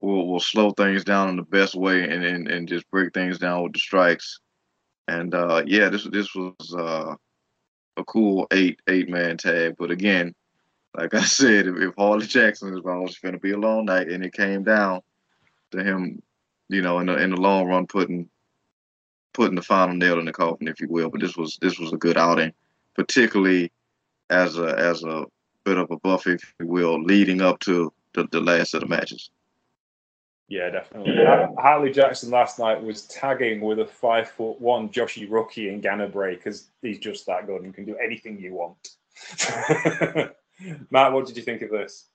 will will slow things down in the best way and and, and just break things down with the strikes. And uh, yeah, this this was uh, a cool eight eight man tag. But again, like I said, if, if Harley Jackson is going to be a long night, and it came down to him, you know, in the in the long run, putting putting the final nail in the coffin, if you will. But this was this was a good outing, particularly as a as a bit of a buff, if you will, leading up to the, the last of the matches. Yeah, definitely. Harley Jackson last night was tagging with a five foot one Joshi Rookie in Ghana Bray because he's just that good and can do anything you want. Matt, what did you think of this?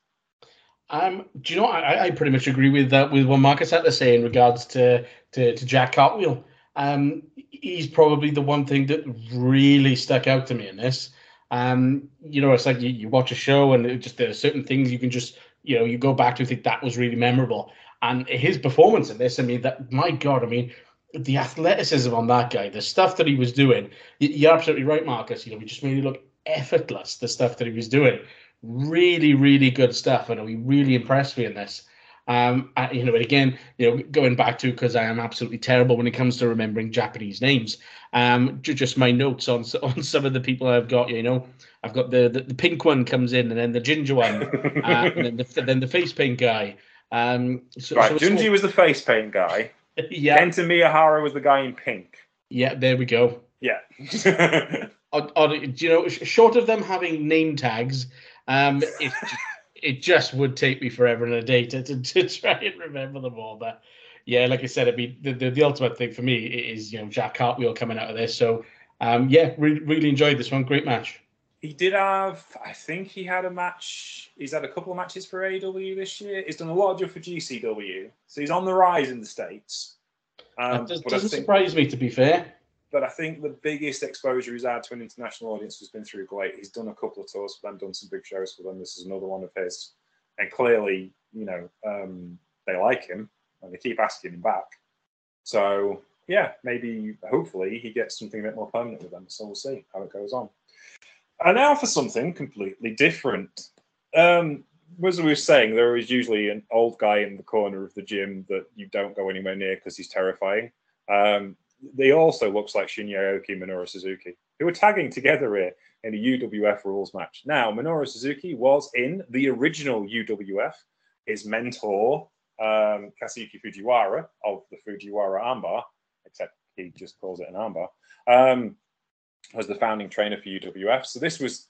Um, do you know? I, I pretty much agree with that with what Marcus had to say in regards to to, to Jack Cartwheel. Um, he's probably the one thing that really stuck out to me in this. Um, you know, it's like you, you watch a show and just there are certain things you can just you know you go back to think that was really memorable. And his performance in this, I mean, that my God, I mean, the athleticism on that guy, the stuff that he was doing. You're absolutely right, Marcus. You know, he just made it look effortless. The stuff that he was doing, really, really good stuff. Know he really impressed me in this. Um, I, you know, and again, you know, going back to because I am absolutely terrible when it comes to remembering Japanese names. Um, just my notes on on some of the people I've got. You know, I've got the the, the pink one comes in, and then the ginger one, uh, and then the then the face paint guy. Um, so, right, so Junji was the face paint guy. yeah. Kento Miyahara was the guy in pink. Yeah, there we go. Yeah. or, or, you know, short of them having name tags, um, it, it just would take me forever and a day to, to, to try and remember them all. But yeah, like I said, it'd be the, the, the ultimate thing for me is you know Jack Cartwheel coming out of this. So um, yeah, re- really enjoyed this one. Great match. He did have, I think he had a match. He's had a couple of matches for AEW this year. He's done a lot of stuff for GCW, so he's on the rise in the states. Um, that does, not surprise me, to be fair but I think the biggest exposure he's had to an international audience has been through GLEAT. He's done a couple of tours for them, done some big shows for them. This is another one of his, and clearly, you know, um, they like him and they keep asking him back. So yeah, maybe hopefully he gets something a bit more permanent with them. So we'll see how it goes on. And now for something completely different. Um, as we were saying, there is usually an old guy in the corner of the gym that you don't go anywhere near because he's terrifying. Um, they also looks like Shinya Aoki and Minoru Suzuki, who are tagging together here in a UWF rules match. Now, Minoru Suzuki was in the original UWF. His mentor, um, Kazuki Fujiwara of the Fujiwara Armbar, except he just calls it an armbar, um, was the founding trainer for UWF. So this was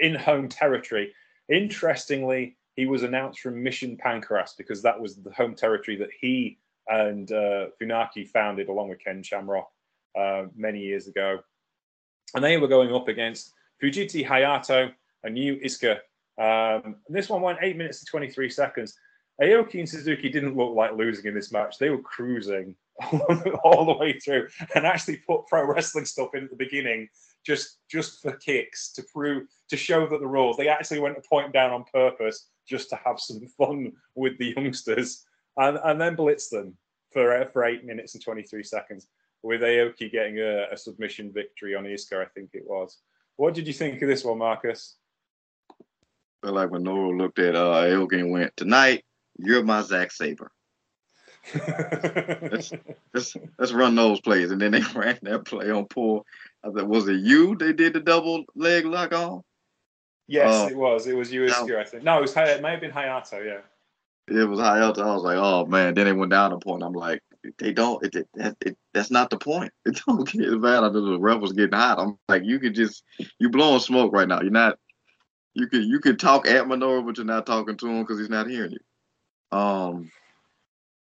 in home territory. Interestingly, he was announced from Mission Pancrase because that was the home territory that he and uh, Funaki founded along with Ken Shamrock uh, many years ago. And they were going up against Fujita Hayato and Yu Iizuka. Um, this one went 8 minutes to 23 seconds. Aoki and Suzuki didn't look like losing in this match. They were cruising all the way through and actually put pro wrestling stuff in at the beginning just just for kicks to prove to show that the rules they actually went a point down on purpose just to have some fun with the youngsters and, and then blitz them for for eight minutes and 23 seconds with Aoki getting a, a submission victory on Iizuka, I think it was. What did you think of this one, Marcus? I feel like when Noro looked at uh, Aoki and went, Tonight, you're my Zack Sabre. let's, let's, let's run those plays. And then they ran that play on Paul. I thought, was it you they did the double leg lock on? Yes, uh, it was. It was you, I think. No, it, was, it may have been Hayato, yeah it was high up. I was like, oh man. Then it went down the point. I'm like, they don't. It, it, it that's not the point. It don't get bad. I know the ref was getting hot. I'm like, you could just you blowing smoke right now. You're not. You could you could talk at Minoru, but you're not talking to him because he's not hearing you. Um,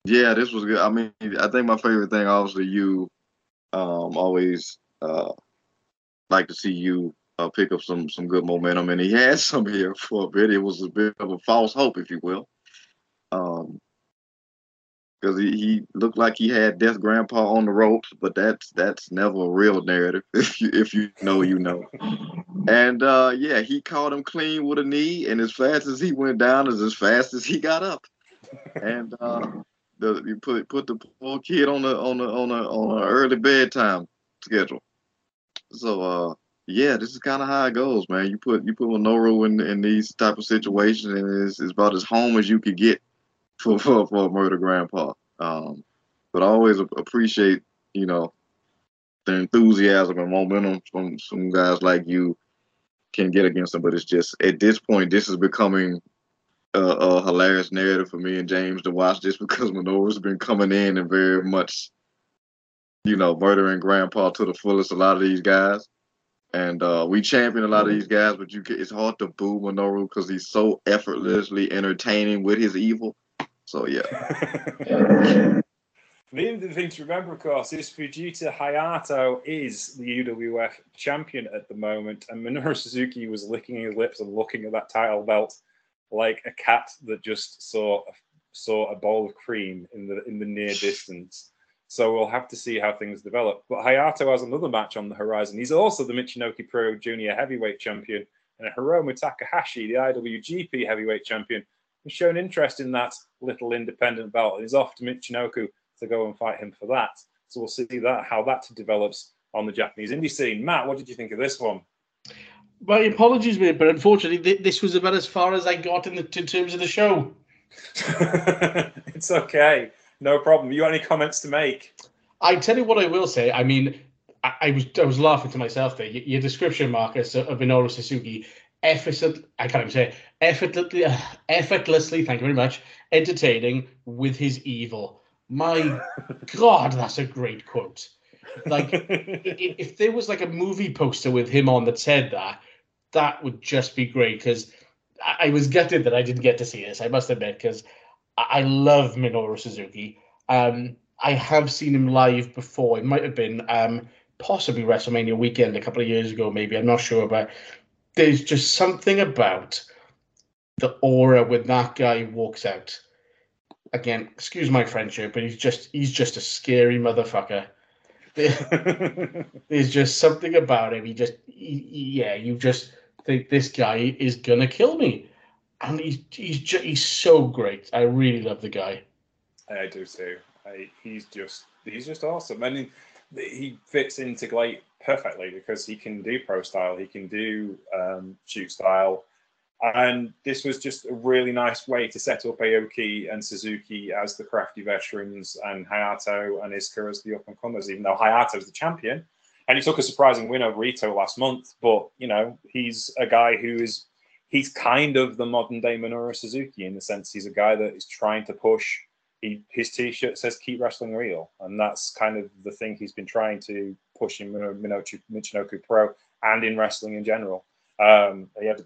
yeah, this was good. I mean, I think my favorite thing, obviously, you um always uh like to see you uh, pick up some some good momentum, and he had some here for a bit. It was a bit of a false hope, if you will. Because he, he looked like he had Death Grandpa on the ropes, but that's that's never a real narrative. If you if you know, you know. And uh, yeah, he caught him clean with a knee, and as fast as he went down is as fast as he got up. And uh, the you put put the poor kid on the on the on a on an early bedtime schedule. So uh, yeah, this is kind of how it goes, man. You put you put Minoru in in these type of situations, and it's, it's about as home as you could get for for, for murder grandpa. Um, but I always appreciate you know the enthusiasm and momentum from some guys like you can get against them. But it's just at this point, this is becoming a, a hilarious narrative for me and James to watch just because Minoru's been coming in and very much, you know, murdering grandpa to the fullest. A lot of these guys. And uh, we champion a lot of these guys, but you can, it's hard to boo Minoru because he's so effortlessly entertaining with his evil. So yeah. The other thing to remember, of course, is Fujita Hayato is the UWF champion at the moment, and Minoru Suzuki was licking his lips and looking at that title belt like a cat that just saw saw a bowl of cream in the in the near distance. So we'll have to see how things develop. But Hayato has another match on the horizon. He's also the Michinoku Pro Junior Heavyweight Champion, and Hiromu Takahashi, the IWGP Heavyweight Champion, has shown interest in that little independent belt and he's off to Michinoku to go and fight him for that. So we'll see that how that develops on the Japanese indie scene. Matt, what did you think of this one? My apologies, mate, but unfortunately, th- this was about as far as I got in, the, in terms of the show. it's okay, no problem. You got any comments to make? I tell you what, I will say. I mean, I, I was I was laughing to myself there. Your, your description, Marcus, of Minoru Suzuki, effortlessly, I can't even say effortlessly, effortlessly. Thank you very much. Entertaining with his evil. My God, that's a great quote. Like, if, if there was like a movie poster with him on that said that, that would just be great. Because I, I was gutted that I didn't get to see this. I must admit, because I, I love Minoru Suzuki. Um, I have seen him live before. It might have been um, possibly WrestleMania weekend a couple of years ago, maybe. I'm not sure, but there's just something about the aura when that guy walks out again, excuse my French here, but he's just he's just a scary motherfucker. There's just something about him. He just he, yeah, you just think this guy is gonna kill me, and he's he's just, he's so great. I really love the guy. I do too. I, he's just he's just awesome. I mean, he fits into GLEAT perfectly because he can do pro style, he can do um, shoot style, and this was just a really nice way to set up Aoki and Suzuki as the crafty veterans and Hayato and Iizuka as the up and comers, even though Hayato is the champion. And he took a surprising win over Ito last month. But, you know, he's a guy who is, he's kind of the modern day Minoru Suzuki in the sense he's a guy that is trying to push. He, his t shirt says keep wrestling real. And that's kind of the thing he's been trying to push in Michinoku Pro and in wrestling in general. Um, he had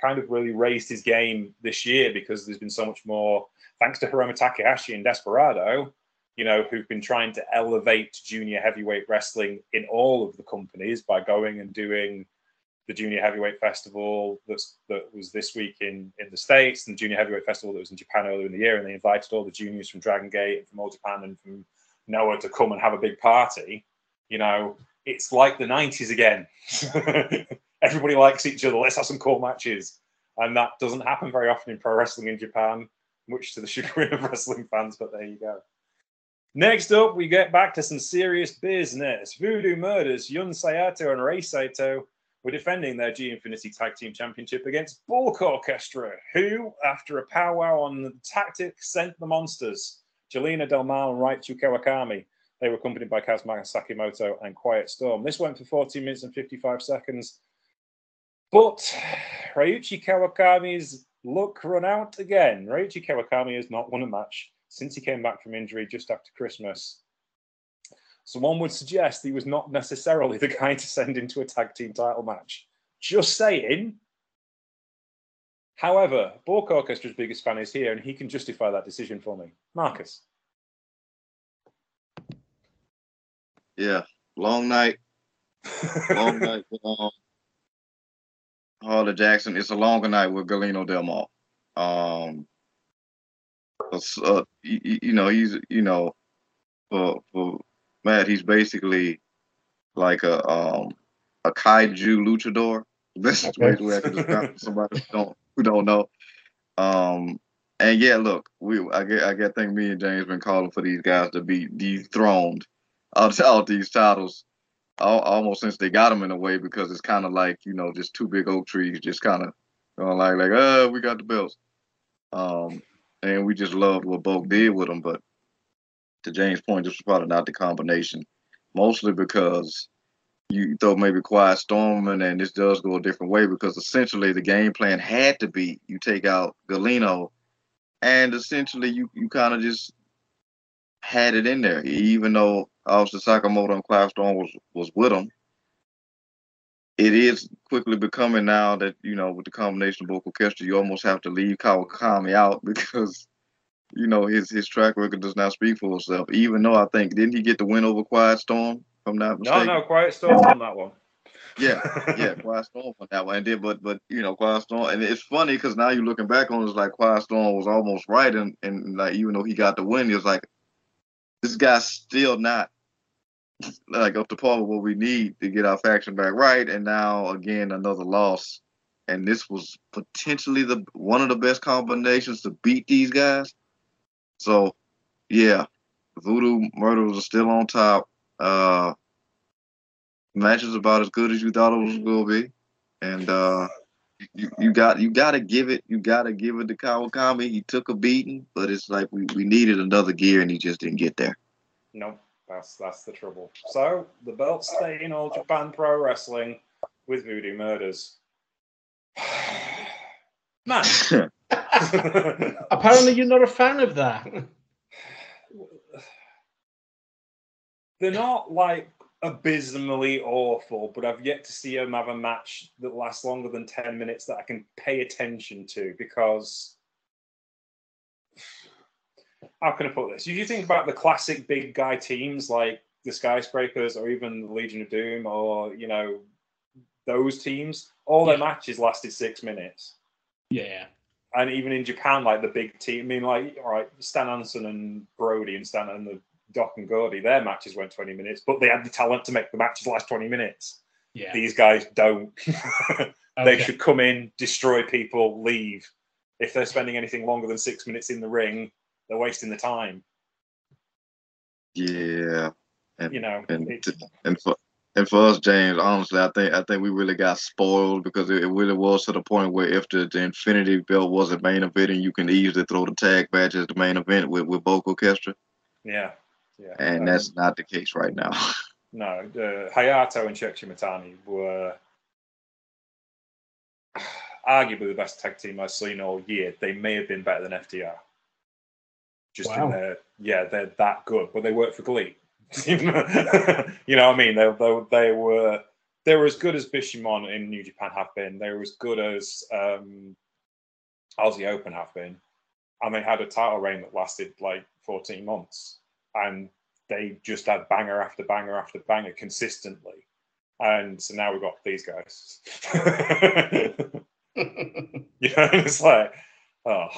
kind of really raised his game this year because there's been so much more, thanks to Hiromu Takahashi and Desperado, you know, who've been trying to elevate junior heavyweight wrestling in all of the companies by going and doing the junior heavyweight festival that's that was this week in in the states and the junior heavyweight festival that was in Japan earlier in the year and they invited all the juniors from Dragon Gate and from All Japan and from Noah to come and have a big party. You know, it's like the 90s again. everybody likes each other. Let's have some cool matches. And that doesn't happen very often in pro wrestling in Japan, much to the chagrin of wrestling fans, but there you go. Next up, we get back to some serious business. Voodoo Murders, Jun Saito and Rei Saito were defending their G Infinity Tag Team Championship against Bulk Orchestra, who, after a powwow on the tactics, sent the monsters. Galeno Del Mal and Ryuichi Kawakami. They were accompanied by Kazma Sakamoto and Quiet Storm. This went for 14 minutes and 55 seconds. But Ryuichi Kawakami's luck run out again. Ryuichi Kawakami has not won a match since he came back from injury just after Christmas. So one would suggest he was not necessarily the guy to send into a tag team title match. Just saying. However, Bulk Orchestra's biggest fan is here, and he can justify that decision for me. Marcus. Yeah, long night. long night. Um, Harley Jackson. It's a longer night with Galeno Del Mal. Um, uh, you, you know, he's you know, for for Matt, he's basically like a um a kaiju luchador. This is the way I can describe somebody who don't who don't know. Um, and yeah, look, we I get I get think me and James been calling for these guys to be dethroned out out these titles almost since they got them in a way because it's kind of like you know just two big oak trees just kind of you know, like like oh we got the belts um and we just loved what Bulk did with them but to James' point this was probably not the combination mostly because you thought maybe Quiet Storm and, and this does go a different way because essentially the game plan had to be you take out Galeno and essentially you you kind of just had it in there even though Officer Sakamoto and Quiet Storm was was with him. It is quickly becoming now that you know with the combination of Bulk Orchestra, you almost have to leave Kawakami out because you know his his track record does not speak for itself. Even though I think didn't he get the win over Quiet Storm? If I'm not mistaken. No, no, Quiet Storm on that one. yeah, yeah, Quiet Storm on that one. And then, but but you know, Quiet Storm, and it's funny because now you're looking back on it, it's like Quiet Storm was almost right, and and like even though he got the win, it's like this guy's still not like up to par with what we need to get our faction back right. And now again another loss. And this was potentially the one of the best combinations to beat these guys. So yeah, Voodoo Murders are still on top. Uh match is about as good as you thought it was gonna be. And uh you, you got you gotta give it you gotta give it to Kawakami. He took a beating, but it's like we, we needed another gear and he just didn't get there. Nope. That's that's the trouble. So the belt stay in All Japan Pro Wrestling with Voodoo Murders. Man. Apparently, you're not a fan of that. They're not like abysmally awful, but I've yet to see them have a match that lasts longer than 10 minutes that I can pay attention to because how can I put this? If you think about the classic big guy teams like the Skyscrapers or even the Legion of Doom or, you know, those teams, all their matches lasted six minutes. Yeah. And even in Japan, like the big team, I mean, like, all right, Stan Hansen and Brody and Stan and the Doc and Gordy, their matches went 20 minutes, but they had the talent to make the matches last 20 minutes. Yeah. These guys don't. Okay. they should come in, destroy people, leave. If they're spending anything longer than six minutes in the ring, they're wasting the time. Yeah. And, You know, and it- and for and for us, James, honestly, I think I think we really got spoiled because it, it really was to the point where if the, the Infinity Belt was a main event, and you can easily throw the tag match as the main event with with Bulk Orchestra, Yeah, yeah. and Um, that's not the case right now. no. Uh, Hayato and Chechi Matani were arguably the best tag team I've seen all year. They may have been better than FTR. Just Wow. in their yeah, they're that good, but they work for GLEAT. you know what I mean? They, they, they were they were as good as Bishamon in New Japan have been. They were as good as um, Aussie Open have been, and they had a title reign that lasted like 14 months, and they just had banger after banger after banger consistently. And so now we've got these guys. you know, it's like, oh.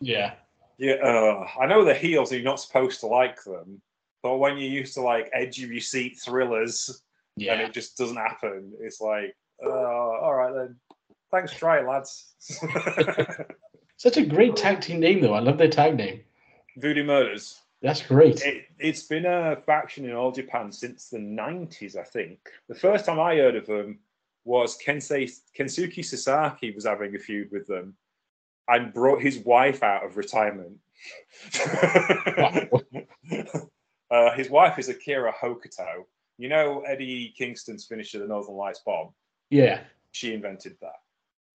yeah. Yeah, uh, I know the heels. You're not supposed to like them, but when you're used to like edge of your seat thrillers and it just doesn't happen, it's like, uh, all right then. Thanks trying, lads. Such a great tag team name, though. I love their tag name. Voodoo Murders. That's great. It, it's been a faction in all Japan since the 90s, I think. The first time I heard of them was Kensei, Kensuke Sasaki was having a feud with them and brought his wife out of retirement. uh, his wife is Akira Hokuto. You know Eddie Kingston's finisher, the Northern Lights bomb? Yeah. She invented that.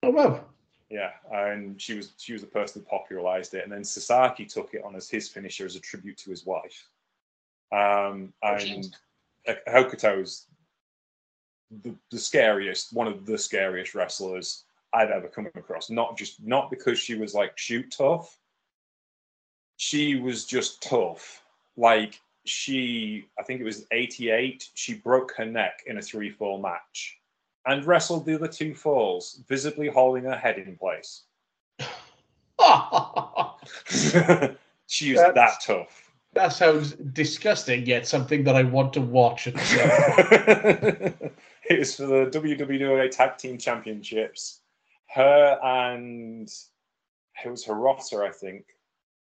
Oh, wow. Yeah, and she was she was the person who popularized it, and then Sasaki took it on as his finisher as a tribute to his wife. Um, and Hokuto's the, the scariest, one of the scariest wrestlers I've ever come across. Not just not because she was like shoot tough. She was just tough. Like she, I think it was 88. She broke her neck in a three-fall match and wrestled the other two falls, visibly holding her head in place. she was that tough. That sounds disgusting, yet something that I want to watch. It was for the WWE Tag Team Championships. Her and it was Hirota, I think.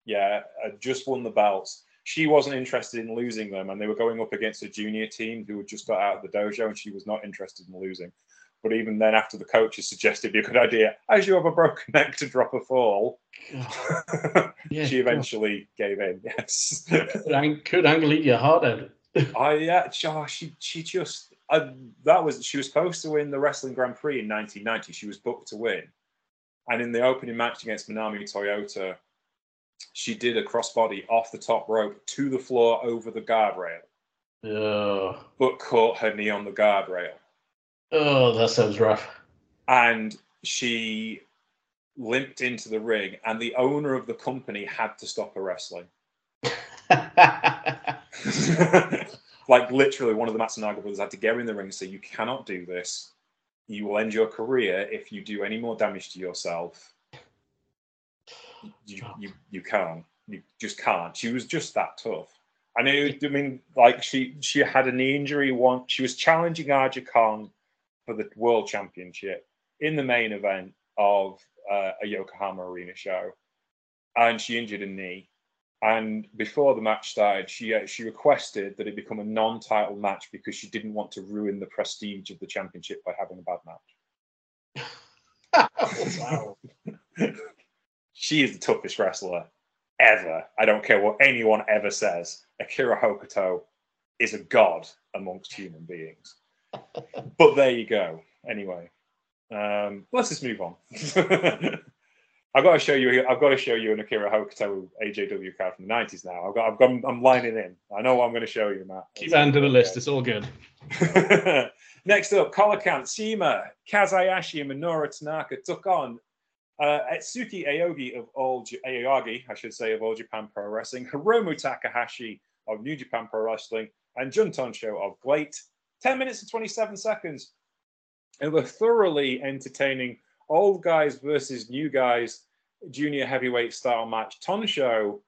Yeah, just won the belts. She wasn't interested in losing them, and they were going up against a junior team who had just got out of the dojo, and she was not interested in losing. But even then, after the coaches suggested it'd be a good idea, as you have a broken neck to drop a fall, Yeah, she eventually gave in. Yes. could, Kurt Angle eat your heart out. I yeah, oh, she she just uh, that was she was supposed to win the wrestling Grand Prix in 1990. She was booked to win, and in the opening match against Manami Toyota, she did a crossbody off the top rope to the floor over the guardrail, but caught her knee on the guardrail, oh, that sounds rough. and she limped into the ring, and the owner of the company had to stop her wrestling. like literally, one of the Matsunaga brothers had to get in the ring and say, "You cannot do this. You will end your career if you do any more damage to yourself. You you, you can't. You just can't." She was just that tough. I know. I mean, like she she had a knee injury once. She was challenging Aja Kong for the world championship in the main event of uh, a Yokohama Arena show, and she injured a knee. And before the match started, she uh, she requested that it become a non-title match because she didn't want to ruin the prestige of the championship by having a bad match. wow. She is the toughest wrestler ever. I don't care what anyone ever says. Akira Hokuto is a god amongst human beings. but there you go. Anyway, um, let's just move on. I've got to show you. I've got to show you an Akira Hokuto AJW card from the nineties now. I've got. I've got. I'm lining in. I know what I'm going to show you, Matt. Keep adding to the list. It's all good. Next up, Kolakan, CIMA, Kazayashi, and Minoru Tanaka took on uh, Atsuki Aogi of all J- Aoyagi, I should say, of All Japan Pro Wrestling, Hiromu Takahashi of New Japan Pro Wrestling, and Jun Tonsho of GLEAT. 10 minutes and 27 seconds. It was thoroughly entertaining. Old guys versus new guys, junior heavyweight style match. Tonsho,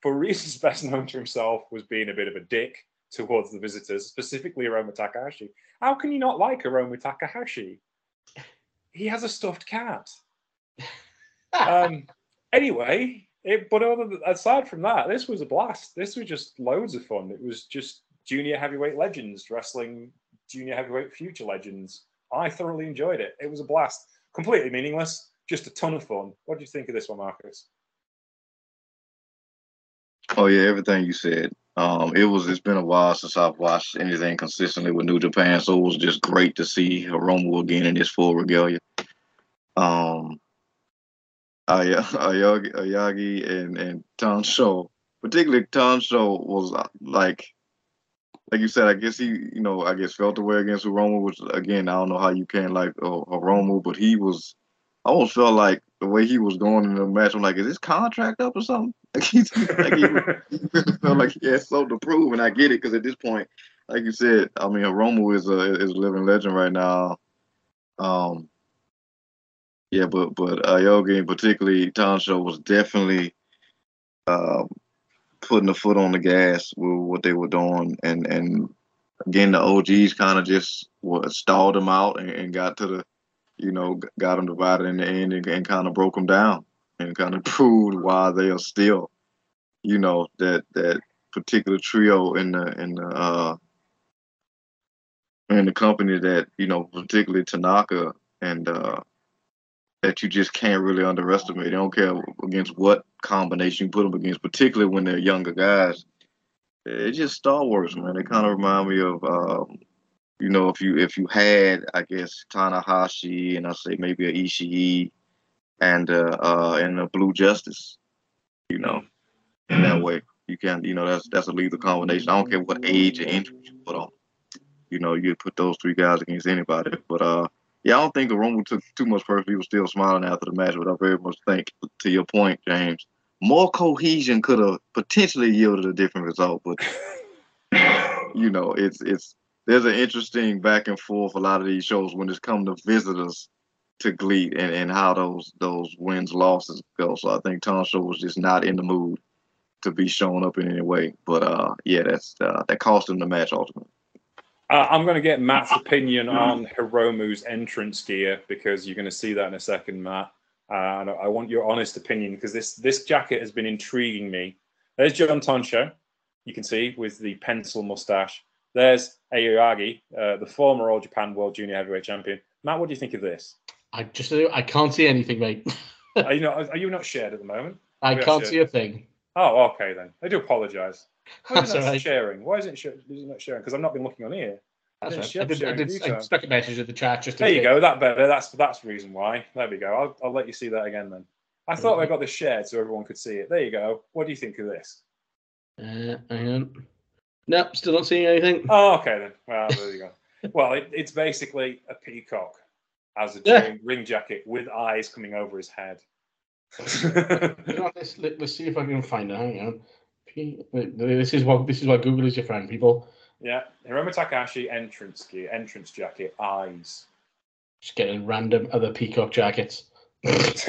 for reasons best known to himself, was being a bit of a dick towards the visitors, specifically Hiromu Takahashi. How can you not like Hiromu Takahashi? He has a stuffed cat. Um, anyway, it, but other aside from that, this was a blast. This was just loads of fun. It was just junior heavyweight legends wrestling junior heavyweight future legends. I thoroughly enjoyed it. It was a blast. Completely meaningless, just a ton of fun. What do you think of this one, Marcus? Oh yeah, everything you said. Um, it was. It's been a while since I've watched anything consistently with New Japan, so it was just great to see Hiromu again in his full regalia. Um, Ay- Ayagi, Ayagi and and Tonsho, particularly Tonsho, was uh, like, like you said. I guess he, you know, I guess felt the way against Hiromu, which again, I don't know how you can like uh, Hiromu, but he was. I almost felt like the way he was going in the match. I'm like, is his contract up or something? Like, he's, like he, felt like he had something to prove, and I get it because at this point, like you said, I mean, Hiromu is a is a living legend right now. Um, yeah, but but uh, Yogi and particularly Tonsho was definitely um, putting the foot on the gas with what they were doing, and and again the OGs kind of just what stalled them out and, and got to the, you know, got them divided in the end and, and kind of broke them down and kind of proved why they are still, you know, that that particular trio in the in the uh in the company that you know particularly Tanaka and uh that you just can't really underestimate. They don't care against what combination you put them against, particularly when they're younger guys. It's just stalwarts, man. They kind of remind me of, um, you know, if you if you had, I guess, Tanahashi and I say maybe a Ishii and uh, uh and a Blue Justice, you know, in that way. You can, you know, that's that's a lethal combination. I don't care what age or injury you put on. You know, you put those three guys against anybody. But uh, yeah, I don't think the Rumble took too much personally. He was still smiling after the match, but I very much think, to your point, James, more cohesion could have potentially yielded a different result. But you know, it's it's there's an interesting back and forth. A lot of these shows when it's come to visitors, to GLEAT and, and how those those wins losses go. So I think Tonsho was just not in the mood to be showing up in any way. But uh, yeah, that's uh, that cost him the match ultimately. Uh, I'm going to get Matt's opinion on Hiromu's entrance gear because you're going to see that in a second, Matt. Uh, and I want your honest opinion because this this jacket has been intriguing me. There's Jun Tonsho, you can see with the pencil mustache. There's Aoyagi, uh, the former All Japan World Junior Heavyweight Champion. Matt, what do you think of this? I just I can't see anything, mate. are you not? Are you not shared at the moment? I can't see a thing. Oh, okay then. I do apologise. Why is That's it all right. sharing? Why isn't it, sh- is it not sharing? Because I've not been looking on here. That's right. I did, I, did, I stuck a message in the chat just. There you case. go. That better. That's that's the reason why. There we go. I'll, I'll let you see that again then. I thought Mm-hmm. I got this shared so everyone could see it. There you go. What do you think of this? Uh, hang on. Nope, still not seeing anything. Oh, okay then. Well, there you go. Well, it, it's basically a peacock as a Yeah. ring, jacket with eyes coming over his head. You know what, let's, see if I can find it. Hang on. P- This is what this is why Google is your friend, people. yeah, Hiromu Takahashi entrance gear, entrance jacket, eyes. Just getting random other peacock jackets, which,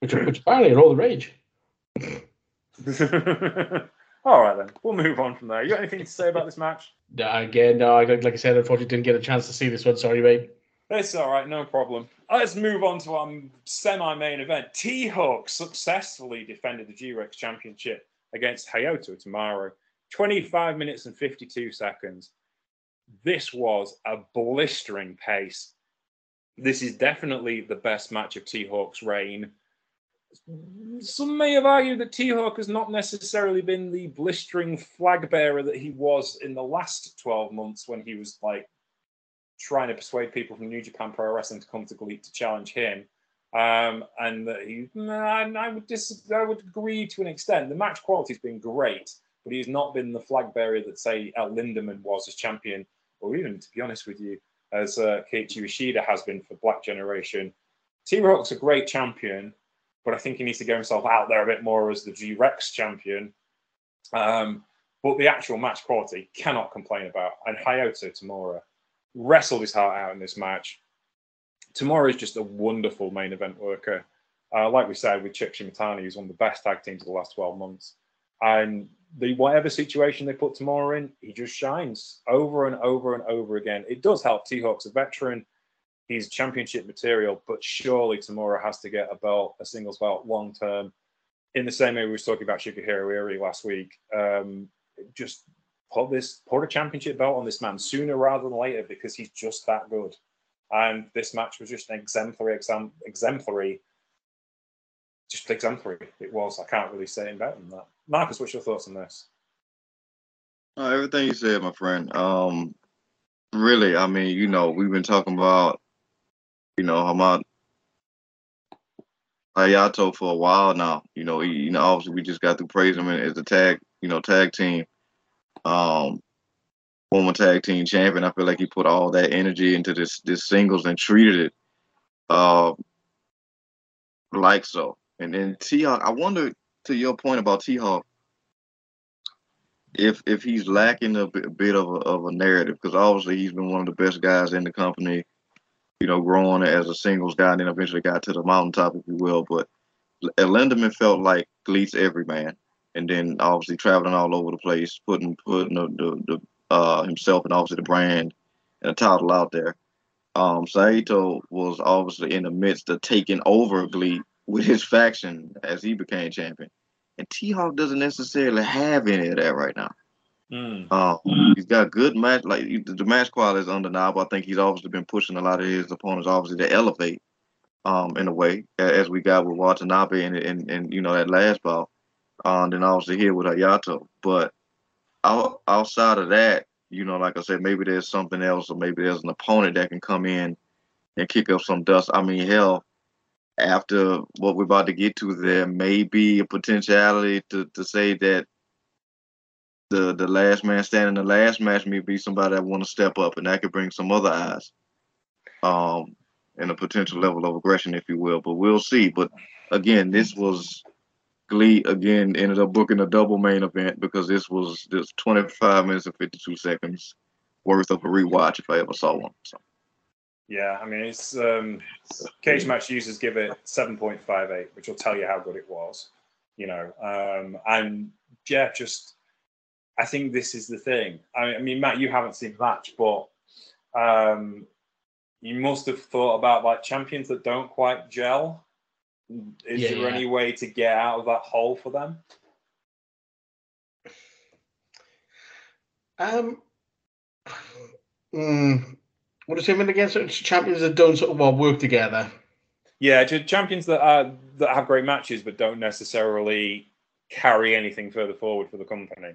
which apparently are all the rage. All right then, we'll move on from there. You got anything to say about this match? Again, no, I- like I said, unfortunately didn't get a chance to see this one. Sorry, mate. It's all right, no problem. Let's move on to our semi-main event. T-Hawk successfully defended the G-Rex Championship against Hayato Tamura. 25 minutes and 52 seconds. This was a blistering pace. This is definitely the best match of T-Hawk's reign. Some may have argued that T-Hawk has not necessarily been the blistering flag bearer that he was in the last 12 months when he was like trying to persuade people from New Japan Pro Wrestling to come to GLEAT to challenge him. Um, and that he, nah, I would dis- I would agree to an extent. The match quality's been great, but he's not been the flag bearer that say El Lindaman was as champion, or even to be honest with you, as uh, Kaito Ishida has been for Black Generation. T Hawk's a great champion, but I think he needs to get himself out there a bit more as the G Rex champion. Um, but the actual match quality cannot complain about. And Hayato Tamura wrestled his heart out in this match. Tamura is just a wonderful main event worker. Uh, like we said, with Check Shimatani, who's one of the best tag teams of the last 12 months. And the whatever situation they put Tamura in, he just shines over and over and over again. It does help. T Hawk's a veteran. He's championship material, but surely Tamura has to get a belt, a singles belt, long term. In the same way we were talking about Shigehiro Irie last week. Um, just put this, put a championship belt on this man sooner rather than later because he's just that good. And this match was just an exemplary, exam, exemplary, just exemplary. It was. I can't really say it better than that. Marcus, what's your thoughts on this? Uh, everything you said, my friend. Um, really, I mean, you know, we've been talking about, you know, Hamad Hayato for a while now. You know, he, you know, obviously we just got to praise him as a tag, you know, tag team, um, former tag team champion. I feel like he put all that energy into this this singles and treated it, uh, like so. And then T Hawk, I wonder to your point about T Hawk if if he's lacking a bit, bit of a, of a narrative because obviously he's been one of the best guys in the company, you know, growing as a singles guy and then eventually got to the mountaintop, if you will. But Lindaman felt like Gleat's everyman, and then obviously traveling all over the place, putting putting the, the, the uh, himself and obviously the brand and the title out there. Um, Saito was obviously in the midst of taking over Gleat with his faction as he became champion. And T Hawk doesn't necessarily have any of that right now. Mm. Uh, he's got good match, like the match quality is undeniable. I think he's obviously been pushing a lot of his opponents, obviously to elevate, um, in a way as we got with Watanabe and and, and you know that last bout, um, then obviously here with Hayato. But out, outside of that, you know, like I said, maybe there's something else, or maybe there's an opponent that can come in and kick up some dust. I mean, hell, after what we're about to get to, there may be a potentiality to, to say that the the last man standing, the last match may be somebody that want to step up, and that could bring some other eyes, um, and a potential level of aggression, if you will. But we'll see. But again, this was Again ended up booking a double main event because this was this 25 minutes and 52 seconds worth of a rewatch if I ever saw one. So Yeah, I mean, it's um, Cagematch users give it 7.58, which will tell you how good it was, you know. Um, and yeah, just I think this is the thing. I mean, Matt, you haven't seen the match, but um, you must have thought about like champions that don't quite gel. Is Yeah, there yeah. any way to get out of that hole for them? Um, mm, what is it mean against sort of champions that don't sort of well work together? Yeah, ch- champions that are that have great matches but don't necessarily carry anything further forward for the company.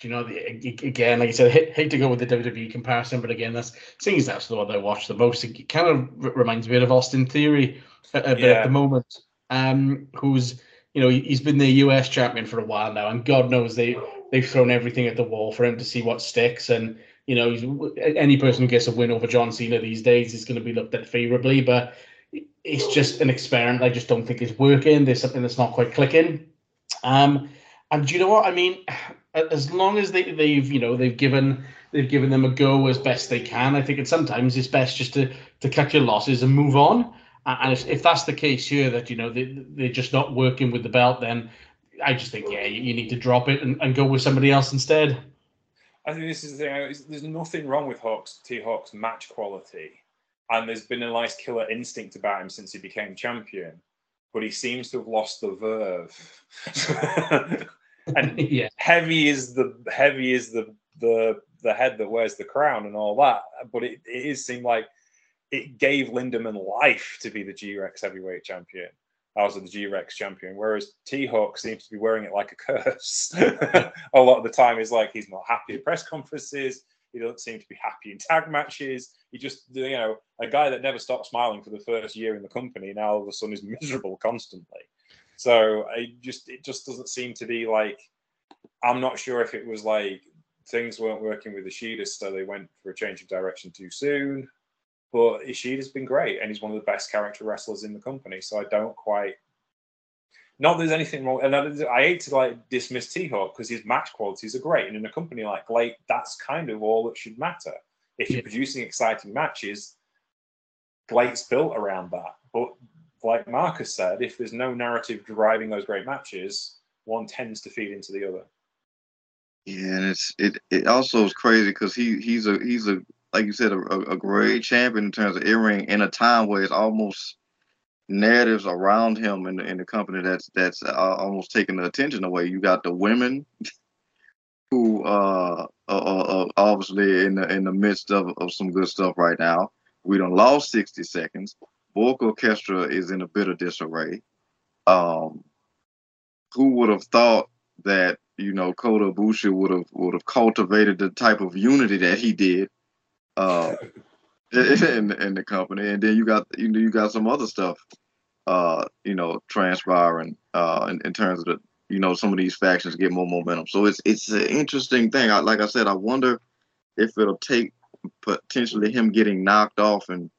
Do you know, the, again, like I said, I hate, hate to go with the WWE comparison, but again, that's seeing as that's the one that I watch the most. It kind of r- reminds me of Austin Theory a, a bit Yeah. at the moment, um, who's you know he- he's been the US champion for a while now, and God knows they they've thrown everything at the wall for him to see what sticks. And you know, he's, any person who gets a win over John Cena these days is going to be looked at favorably, but it's just an experiment. I just don't think it's working. There's something that's not quite clicking. Um, and do you know what I mean? As long as they, they've you know they've given they've given them a go as best they can. I think it's sometimes it's best just to to cut your losses and move on. And if, if that's the case here, that you know they they're just not working with the belt, then I just think yeah, you, you need to drop it and, and go with somebody else instead. I think this is the thing. There's nothing wrong with Hawks, T Hawk's match quality, and there's been a nice killer instinct about him since he became champion. But he seems to have lost the verve. and yeah, heavy is the heavy is the the the head that wears the crown and all that. But it, it is seem like it gave Lindaman life to be the G Rex heavyweight champion. I was the G Rex champion, whereas T Hawk seems to be wearing it like a curse. a lot of the time, he's like he's not happy at press conferences. He doesn't seem to be happy in tag matches. He just, you know, a guy that never stopped smiling for the first year in the company now all of a sudden is miserable constantly. So I just, it just doesn't seem to be like. I'm not sure if it was like things weren't working with the Ishida, so they went for a change of direction too soon. But Ishida's been great, and he's one of the best character wrestlers in the company. So I don't quite. Not that there's anything wrong, and I, I hate to like dismiss T Hawk because his match qualities are great, and in a company like GLEAT, that's kind of all that should matter. If you're Yeah. producing exciting matches, GLEAT's built around that. But like Marcus said, if there's no narrative driving those great matches, one tends to feed into the other. Yeah, and it's it. It also is crazy because he he's a he's a like you said a, a great champion in terms of in ring in a time where it's almost narratives around him in the, in the company that's that's uh, almost taking the attention away. You got the women who uh are, are, obviously in the in the midst of, of some good stuff right now. We don't lost sixty seconds. Bulk Orchestra is in a bit of disarray. Um, who would have thought that you know Kota Ibushi would have would have cultivated the type of unity that he did uh, in in the company, and then you got you know you got some other stuff uh, you know transpiring uh, in, in terms of the you know some of these factions get more momentum. So it's it's an interesting thing. I, like I said, I wonder if it'll take potentially him getting knocked off and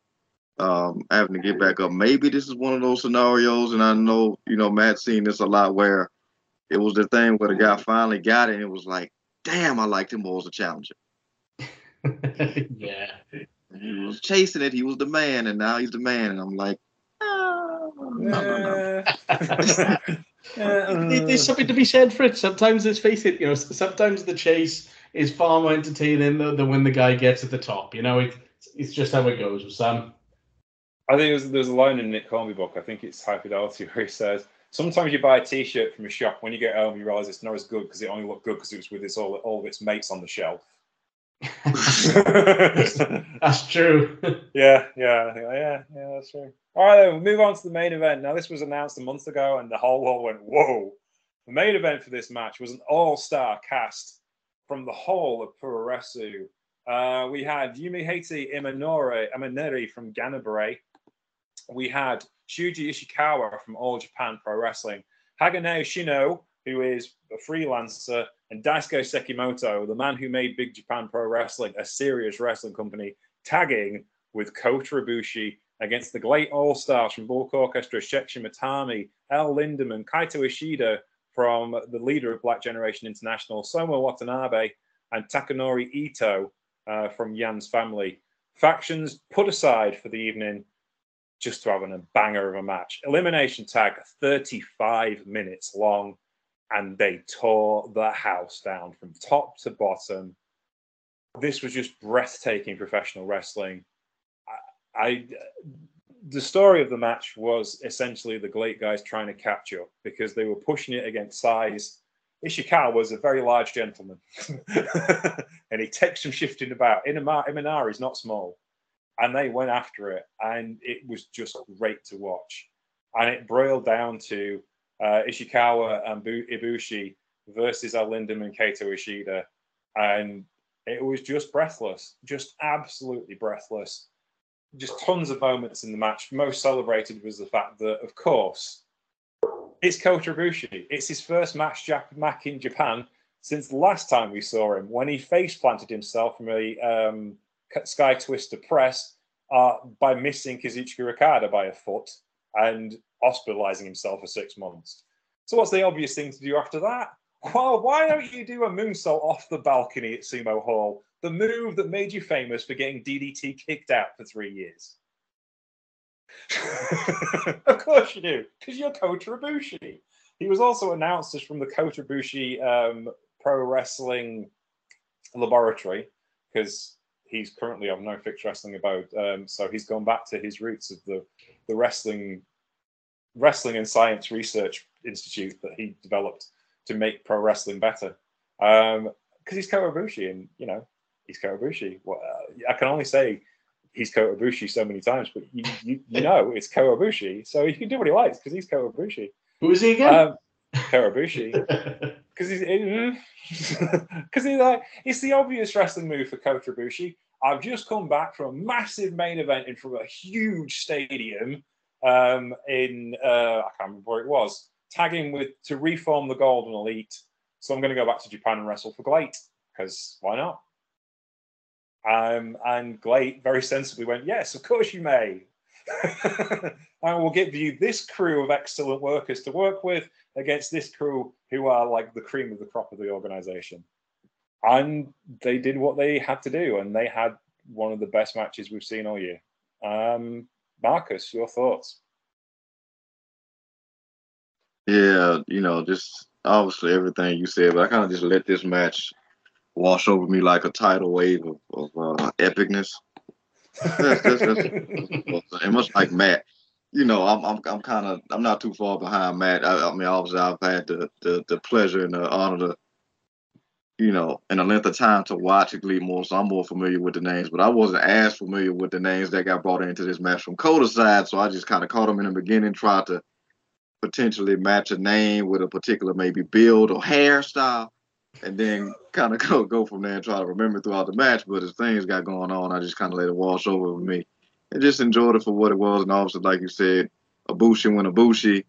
um, having to get back up. Maybe this is one of those scenarios, and I know you know Matt's seen this a lot where it was the thing where the guy finally got it, and it was like, damn, I liked him more as a challenger. Yeah. He was chasing it, he was the man, and now he's the man, and I'm like, oh, no, no, no. There- There's something to be said for it. Sometimes, let's face it, you know, sometimes the chase is far more entertaining than, than when the guy gets at the top. You know, it, it's just how it goes with some. I think there's, there's a line in Nick Hornby book. I think it's High Fidelity where he says, "Sometimes you buy a T-shirt from a shop. When you get home, you realize it's not as good because it only looked good because it was with its all all of its mates on the shelf." That's true. Yeah, yeah, yeah, yeah, that's true. All right, then we'll move on to the main event. Now, this was announced a month ago, and the whole world went, "Whoa!" The main event for this match was an all-star cast from the whole of Puroresu. Uh, we had Yumihiti Imanore, Imaneri from Ganbare. We had Shuji Ishikawa from All Japan Pro Wrestling. Haganeo Shino, who is a freelancer, and Daisuke Sekimoto, the man who made Big Japan Pro Wrestling a serious wrestling company, tagging with Kota Ibushi against the GLEAT All Stars from Bulk Orchestra, Check Shimatani, El Lindaman, Kaito Ishida from the leader of Black Generation International, Soma Watanabe, and Takanori Ito uh, from Yan's family. Factions put aside for the evening just to have a banger of a match. Elimination tag, 35 minutes long, and they tore the house down from top to bottom. This was just breathtaking professional wrestling. I, I the story of the match was essentially the GLEAT guys trying to catch up because they were pushing it against size. Ishikawa was a very large gentleman, and he takes some shifting about. Imanari is not small, and they went after it, and it was just great to watch. And it boiled down to uh, Ishikawa and Ibushi versus Lindaman and Kaito Ishida, and it was just breathless, just absolutely breathless. Just tons of moments in the match. Most celebrated was the fact that, of course, it's Kota Ibushi. It's his first match back in Japan since the last time we saw him when he face planted himself from a um, Sky Twister press uh, by missing Kazuchika Okada by a foot and hospitalizing himself for six months. So, what's the obvious thing to do after that? Well, why don't you do a moonsault off the balcony at Sumo Hall? The move that made you famous for getting DDT kicked out for three years. of course you do, because you're Kota Ibushi. He was also announced as from the Kota Ibushi um, Pro Wrestling Laboratory, because he's currently on No Fixed Wrestling about. Um, so he's gone back to his roots of the the wrestling wrestling and science research institute that he developed to make pro wrestling better. Because um, he's Kota Ibushi, and you know he's Kota Ibushi. Well, uh, I can only say he's Kota Ibushi so many times, but you you, you know it's Kota Ibushi, so he can do what he likes because he's Kota Ibushi. Who is he again? Um, Kota Ibushi. Because he's because he's like it's the obvious wrestling move for Kota Ibushi. I've just come back from a massive main event in front of a huge stadium um, in uh, I can't remember where it was, tagging with to reform the Golden Elite. So I'm going to go back to Japan and wrestle for GLEAT because why not? Um, and GLEAT very sensibly went, yes, of course you may. I will give you this crew of excellent workers to work with against this crew who are like the cream of the crop of the organization and they did what they had to do, and they had one of the best matches we've seen all year. Um, Marcus, your thoughts? Yeah, you know, just obviously everything you said, but I kind of just let this match wash over me like a tidal wave of, of uh, epicness. that's, that's, that's, and like Matt, you know, I'm I'm I'm kind of I'm not too far behind Matt. I, I, mean, obviously I've had the, the the pleasure and the honor to you know, in a length of time to watch GLEAT more, so I'm more familiar with the names. But I wasn't as familiar with the names that got brought into this match from Kota's side, so I just kind of caught them in the beginning, tried to potentially match a name with a particular maybe build or hairstyle, and then kind of go go from there and try to remember throughout the match. But as things got going on, I just kind of let it wash over with me, and just enjoyed it for what it was. And obviously, like you said, Ibushi went Ibushi,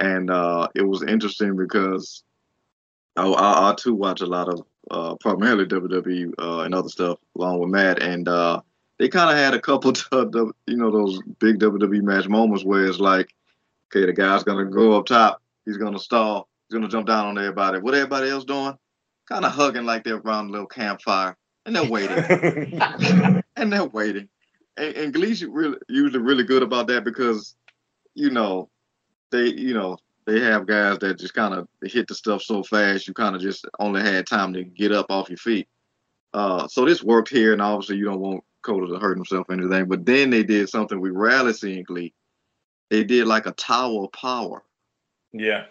and uh, it was interesting because I, I, I too watch a lot of uh, primarily WWE uh, and other stuff along with Matt, and uh, they kind of had a couple of you know those big WWE match moments where it's like, okay, the guy's gonna go up top, he's gonna stall, he's gonna jump down on everybody. What everybody else doing? Kind of hugging like they're around a little campfire, and they're waiting, and they're waiting. And, and really usually really good about that because, you know, they you know they have guys that just kind of hit the stuff so fast you kind of just only had time to get up off your feet. Uh, so this worked here, and obviously you don't want Kota to hurt himself or anything. But then they did something we rarely see in GLEAT. They did like a tower of power. Yeah.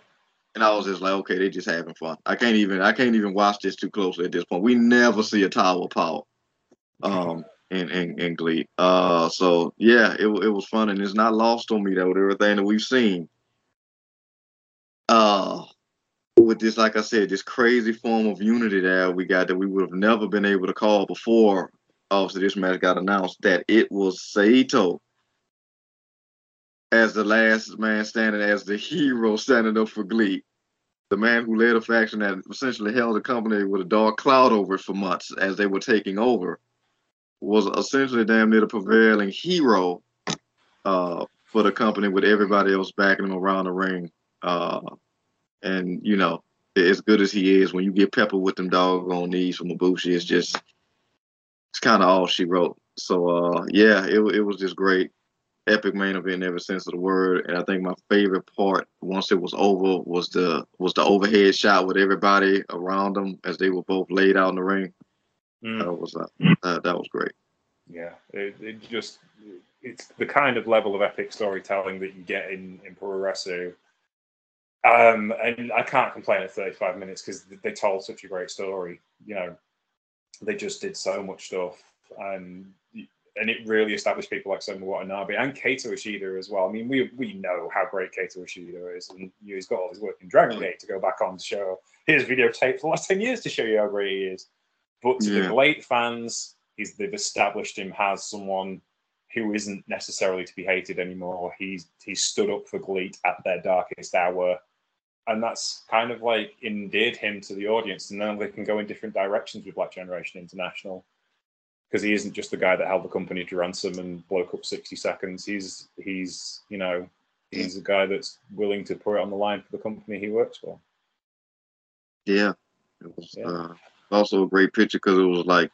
And I was just like, okay, they just having fun. I can't even I can't even watch this too closely at this point. We never see a tower of power. Um in, in, in GLEAT. Uh so yeah, it, it was fun and it's not lost on me though, With everything that we've seen uh with this, like I said, this crazy form of unity that we got that we would have never been able to call before. Obviously, this match got announced that it was Saito as the last man standing, as the hero standing up for GLEAT. the man who led a faction that essentially held the company with a dark cloud over it for months as they were taking over, was essentially damn near the prevailing hero uh, for the company with everybody else backing him around the ring. Uh, and you know, as good as he is, when you get peppered with them doggone knees from Ibushi, it's just it's kind of all she wrote. So uh, yeah, it it was just great, epic main event in every sense of the word. And I think my favorite part once it was over was the was the overhead shot with everybody around them as they were both laid out in the ring. Mm. That was uh, that, that was great. Yeah, it, it just it's the kind of level of epic storytelling that you get in in Puroresu. Um, and I can't complain at 35 minutes because they told such a great story. You know, they just did so much stuff, and and it really established people like Soma Watanabe and Kaito Ishida as well. I mean, we we know how great Kaito Ishida is, and you know, he's got all his work in Dragon Gate to go back on to show his videotape for the last 10 years to show you how great he is. But to Yeah. the GLEAT fans, he's they've established him as someone who isn't necessarily to be hated anymore. He's he's stood up for GLEAT at their darkest hour. And that's kind of like endeared him to the audience. And now they can go in different directions with Black Generation International. Because he isn't just the guy that held the company to ransom and bloke up 60 seconds. He's he's, you know, he's a guy that's willing to put it on the line for the company he works for. Yeah, it was Yeah. uh, also a great picture because it was like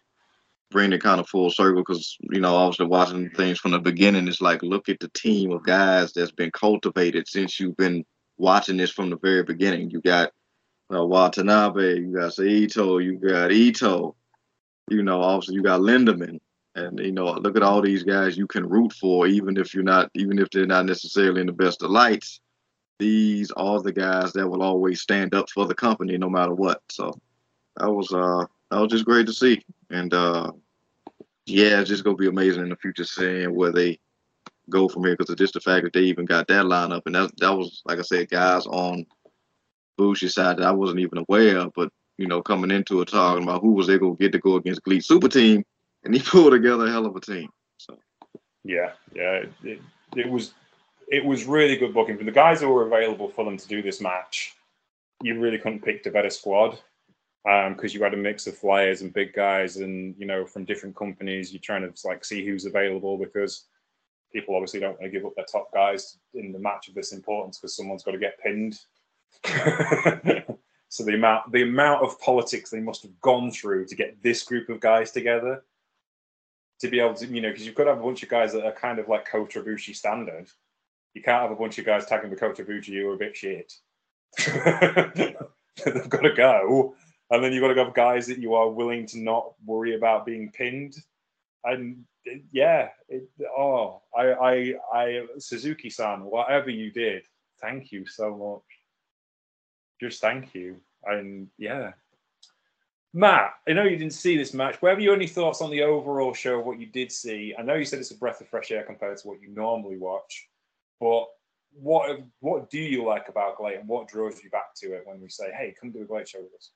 bringing it kind of full circle. Because you know, obviously watching things from the beginning, it's like look at the team of guys that's been cultivated since you've been watching this from the very beginning. You got uh, Watanabe, you got Saito, you got Ito, you know, obviously you got Lindaman. And you know, look at all these guys you can root for, even if you're not, even if they're not necessarily in the best of lights. These are the guys that will always stand up for the company, no matter what. So that was uh that was just great to see. And uh yeah, it's just gonna be amazing in the future seeing where they go from here because just the fact that they even got that lineup and that that was like I said, guys on Bush's side that I wasn't even aware of, but you know, coming into it talking about who was they gonna get to go against GLEAT Super Team, and he pulled together a hell of a team. So Yeah, yeah. It, it, was it was really good booking for the guys who were available for them to do this match. You really couldn't pick a better squad Um, because you had a mix of flyers and big guys, and you know from different companies. You're trying to like see who's available because people obviously don't want to give up their top guys in the match of this importance because someone's got to get pinned. so the amount the amount of politics they must have gone through to get this group of guys together to be able to, you know, because you've got to have a bunch of guys that are kind of like Kota Ibushi standard. You can't have a bunch of guys tagging with Kota Ibushi who are a bit shit. They've got to go. And then you've got to have guys that you are willing to not worry about being pinned. And it- yeah, it, oh, I, I, I, Suzuki san, whatever you did, thank you so much. Just thank you. And yeah, Matt, I know you didn't see this match. What have your only thoughts on the overall show? Of what you did see? I know you said it's a breath of fresh air compared to what you normally watch, but what what do you like about GLEAT and what draws you back to it when we say, "Hey, come do a GLEAT show with us"?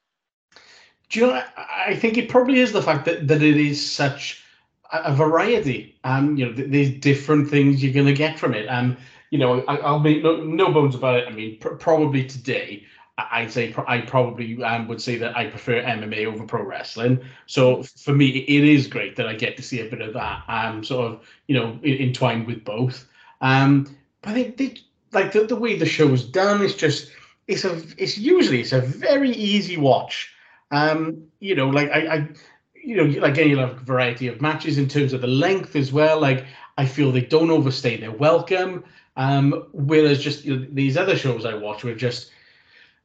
Do you know? I think it probably is the fact that, that it is such a variety. Um, you know, th- there's different things you're going to get from it. Um, you know, I, I'll make no, no bones about it. I mean, pr- probably today, I'd say pro- I probably um, would say that I prefer MMA over pro wrestling. So for me, it is great that I get to see a bit of that. Um, sort of, you know, entwined with both. Um, but I think they, like the, the way the show is done is just it's a it's usually it's a very easy watch. Um, you know, like I, I you know, like have a variety of matches in terms of the length as well. Like I feel they don't overstay their welcome. Um, whereas just you know, these other shows I watch were just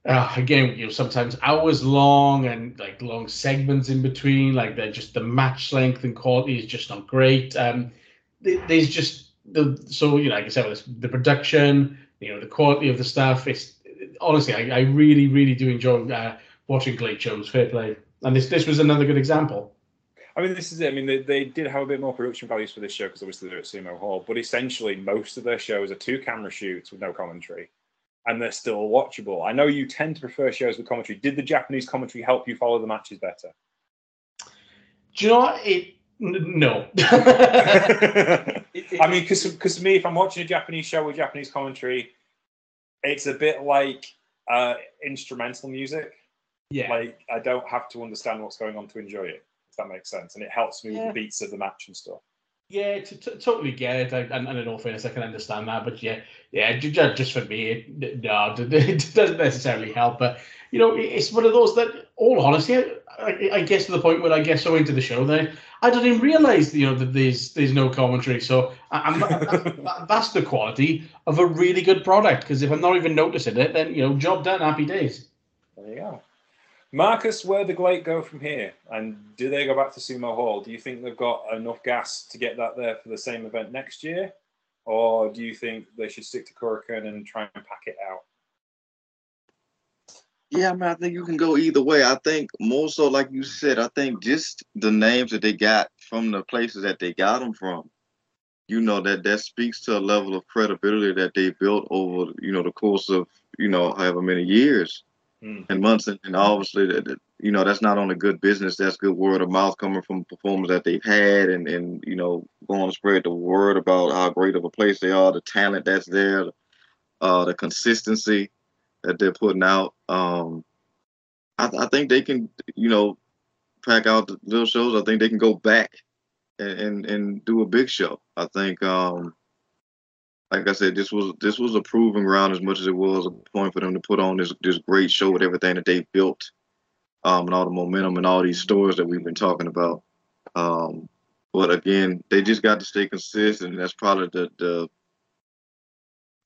uh, again, you know, sometimes hours long and like long segments in between. Like they're just the match length and quality is just not great. Um, there's just the so you know, like I said, the production, you know, the quality of the stuff. It's honestly, I, I really, really do enjoy uh, watching GLEAT shows. Fair play, and this this was another good example. I mean, this is it. I mean, they, they did have a bit more production values for this show because obviously they're at Sumo Hall, but essentially most of their shows are two camera shoots with no commentary, and they're still watchable. I know you tend to prefer shows with commentary. Did the Japanese commentary help you follow the matches better? Do you know what? It no. I mean, because to me, if I'm watching a Japanese show with Japanese commentary, it's a bit like uh, instrumental music. Yeah. Like I don't have to understand what's going on to enjoy it. If that makes sense, and it helps me with the beats of the match and stuff. Yeah, t- t- totally get it. I, and, and in all fairness, I can understand that. But yeah, yeah, just, just for me, it, no, it doesn't necessarily help. But you know, it's one of those that, all honesty, I, I guess to the point where I get so into the show that I didn't even realize, you know, that there's there's no commentary. So I, that, that's the quality of a really good product. Because if I'm not even noticing it, then you know, job done, happy days. There you go. Marcus, where the GLEAT go from here? And do they go back to Sumo Hall? Do you think they've got enough gas to get that there for the same event next year? Or do you think they should stick to Korakuen and try and pack it out? Yeah, I I think you can go either way. I think more so, like you said, I think just the names that they got from the places that they got them from, you know, that that speaks to a level of credibility that they built over, you know, the course of, you know, however many years mm. and months, and, obviously that, that, you know that's not only good business, that's good word of mouth coming from performers that they've had, and and you know going to spread the word about how great of a place they are, the talent that's there, uh, the consistency that they're putting out. Um, I, I think they can, you know, pack out the little shows. I think they can go back and, and, and do a big show. I think um, like I said, this was this was a proving ground as much as it was a point for them to put on this this great show with everything that they built, um, and all the momentum and all these stores that we've been talking about. Um, but again, they just got to stay consistent. That's probably the the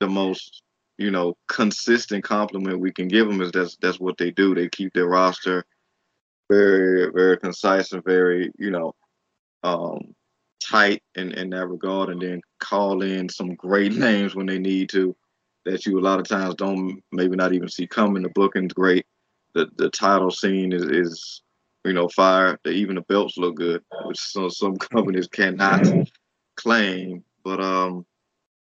the most you know consistent compliment we can give them is that's that's what they do. They keep their roster very very concise and very you know um, tight in, in that regard and then call in some great names when they need to that you a lot of times don't maybe not even see coming. The booking's great. The the title scene is, is you know fire. The, even the belts look good, which some, some companies cannot claim. But um,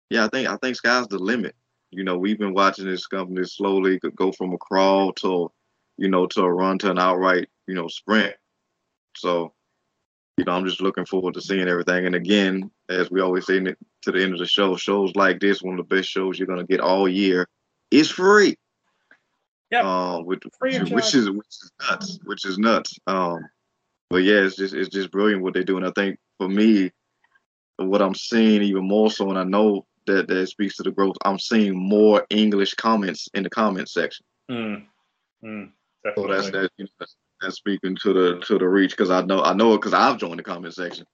yeah, I think I think sky's the limit. You know, we've been watching this company slowly go from a crawl to, you know, to a run to an outright, you know, sprint. So you know, I'm just looking forward to seeing everything. And again, as we always say to the end of the show, shows like this, one of the best shows you're gonna get all year, is free. Yeah. Um, which, which, which is which is nuts, which is nuts. Um, but yeah, it's just it's just brilliant what they do. And I think for me, what I'm seeing even more so, and I know that that speaks to the growth. I'm seeing more English comments in the comment section. Mm. Mm, so that's that. You know, that's, that's speaking to the to the reach because I know I know it because I've joined the comment section.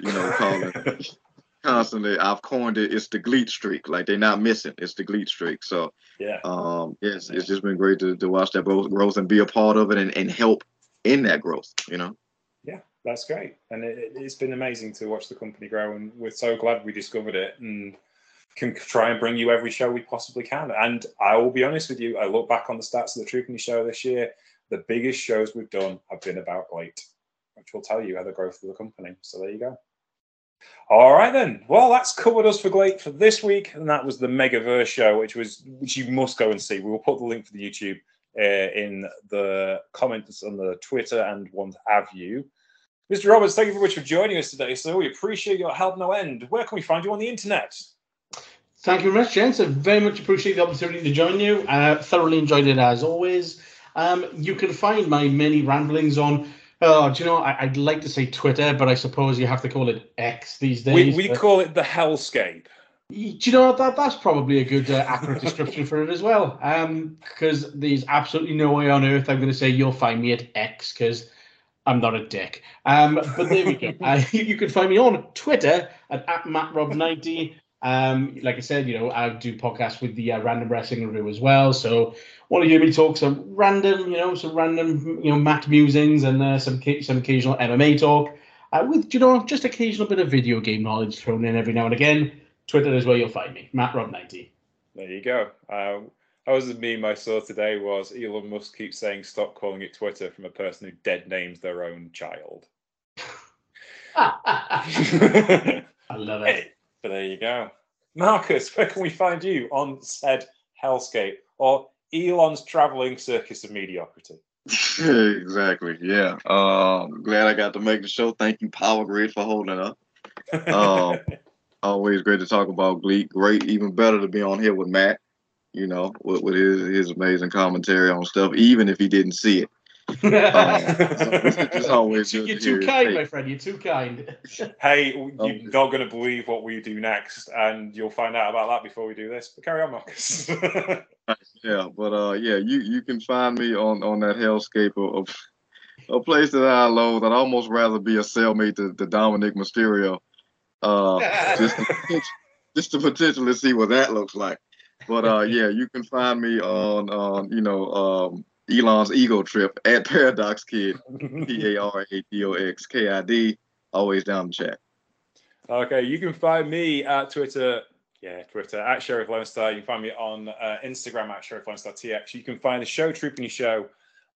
You know, calling constantly. I've coined it. It's the GLEAT streak. Like they're not missing. It's the GLEAT streak. So yeah, um, yes, it's just been great to, to watch that growth and be a part of it and, and help in that growth. You know. Yeah, that's great, and it, it's been amazing to watch the company grow, and we're so glad we discovered it and can try and bring you every show we possibly can. And I will be honest with you, I look back on the stats of the Trooping show this year the biggest shows we've done have been about GLEAT, which will tell you how the growth of the company. So there you go. All right then. Well, that's covered us for GLEAT for this week, and that was the Megaverse show, which was which you must go and see. We will put the link for the YouTube uh, in the comments on the Twitter and what have you. Mr. Roberts, thank you very much for joining us today. So we appreciate your help no end. Where can we find you on the internet? Thank you very much, James. I very much appreciate the opportunity to join you. Uh, thoroughly enjoyed it as always. Um, you can find my many ramblings on. Oh, do you know? I, would like to say Twitter, but I suppose you have to call it X these days. We, we call it the hellscape. Do you know that that's probably a good uh, accurate description for it as well? Because um, there's absolutely no way on earth I'm going to say you'll find me at X because I'm not a dick. Um, but there we go. Uh, you can find me on Twitter at, at MattRob90. Um, like I said, you know, I do podcasts with the uh, Random Wrestling Review as well. So want to hear me talk some random, you know, some random, you know, Matt musings and uh, some some occasional MMA talk uh, with, you know, just occasional bit of video game knowledge thrown in every now and again. Twitter is where you'll find me, Matt Rob 90. There you go. Um, that was the meme I saw today was Elon Musk keeps saying stop calling it Twitter from a person who dead names their own child. I love it. But there you go. Marcus, where can we find you on said hellscape or Elon's traveling circus of mediocrity? exactly. Yeah. Um, glad I got to make the show. Thank you, Power Grid, for holding up. Um, always great to talk about GLEAT. Great, even better to be on here with Matt. You know, with, with his his amazing commentary on stuff, even if he didn't see it. It's always good You're too hear. kind, Hey, my friend. You're too kind. Hey, you're Oh. not going to believe what we do next, and you'll find out about that before we do this. But carry on, Marcus. Yeah, but uh, yeah, you you can find me on on that hellscape of, of a place that I loathe. I'd almost rather be a cellmate to, to Dominik Mysterio, uh, just to, just to potentially see what that looks like. But uh, yeah, you can find me on on you know um, Elon's ego trip at Paradox Kid, P A R A D O X K I D. Always down to chat. Okay, you can find me at Twitter. Yeah, Twitter at Sheriff Lone Star. You can find me on uh, Instagram at Sheriff Lone Star TX. You can find the show Trooping Show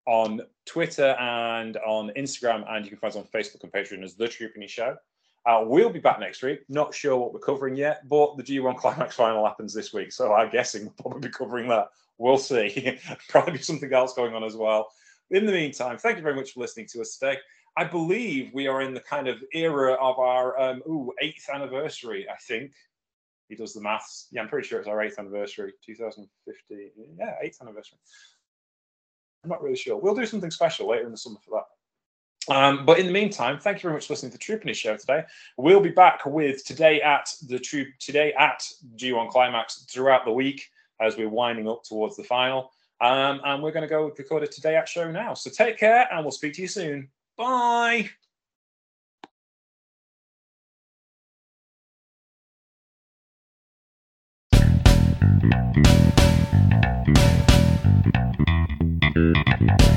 on Twitter and on Instagram, and you can find us on Facebook and Patreon as the Trooping Show. Uh, we'll be back next week. Not sure what we're covering yet, but the G1 Climax final happens this week, so I'm guessing we'll probably be covering that. We'll see. probably something else going on as well. In the meantime, thank you very much for listening to us today. I believe we are in the kind of era of our um, ooh eighth anniversary. I think he does the maths. Yeah, I'm pretty sure it's our eighth anniversary, 2015. Yeah, eighth anniversary. I'm not really sure. We'll do something special later in the summer for that. Um, but in the meantime, thank you very much for listening to the Trooping Show today. We'll be back with today at the Troop today at G1 Climax throughout the week as we're winding up towards the final. Um, and we're going to go record a today at show now. So take care, and we'll speak to you soon. Bye. Thank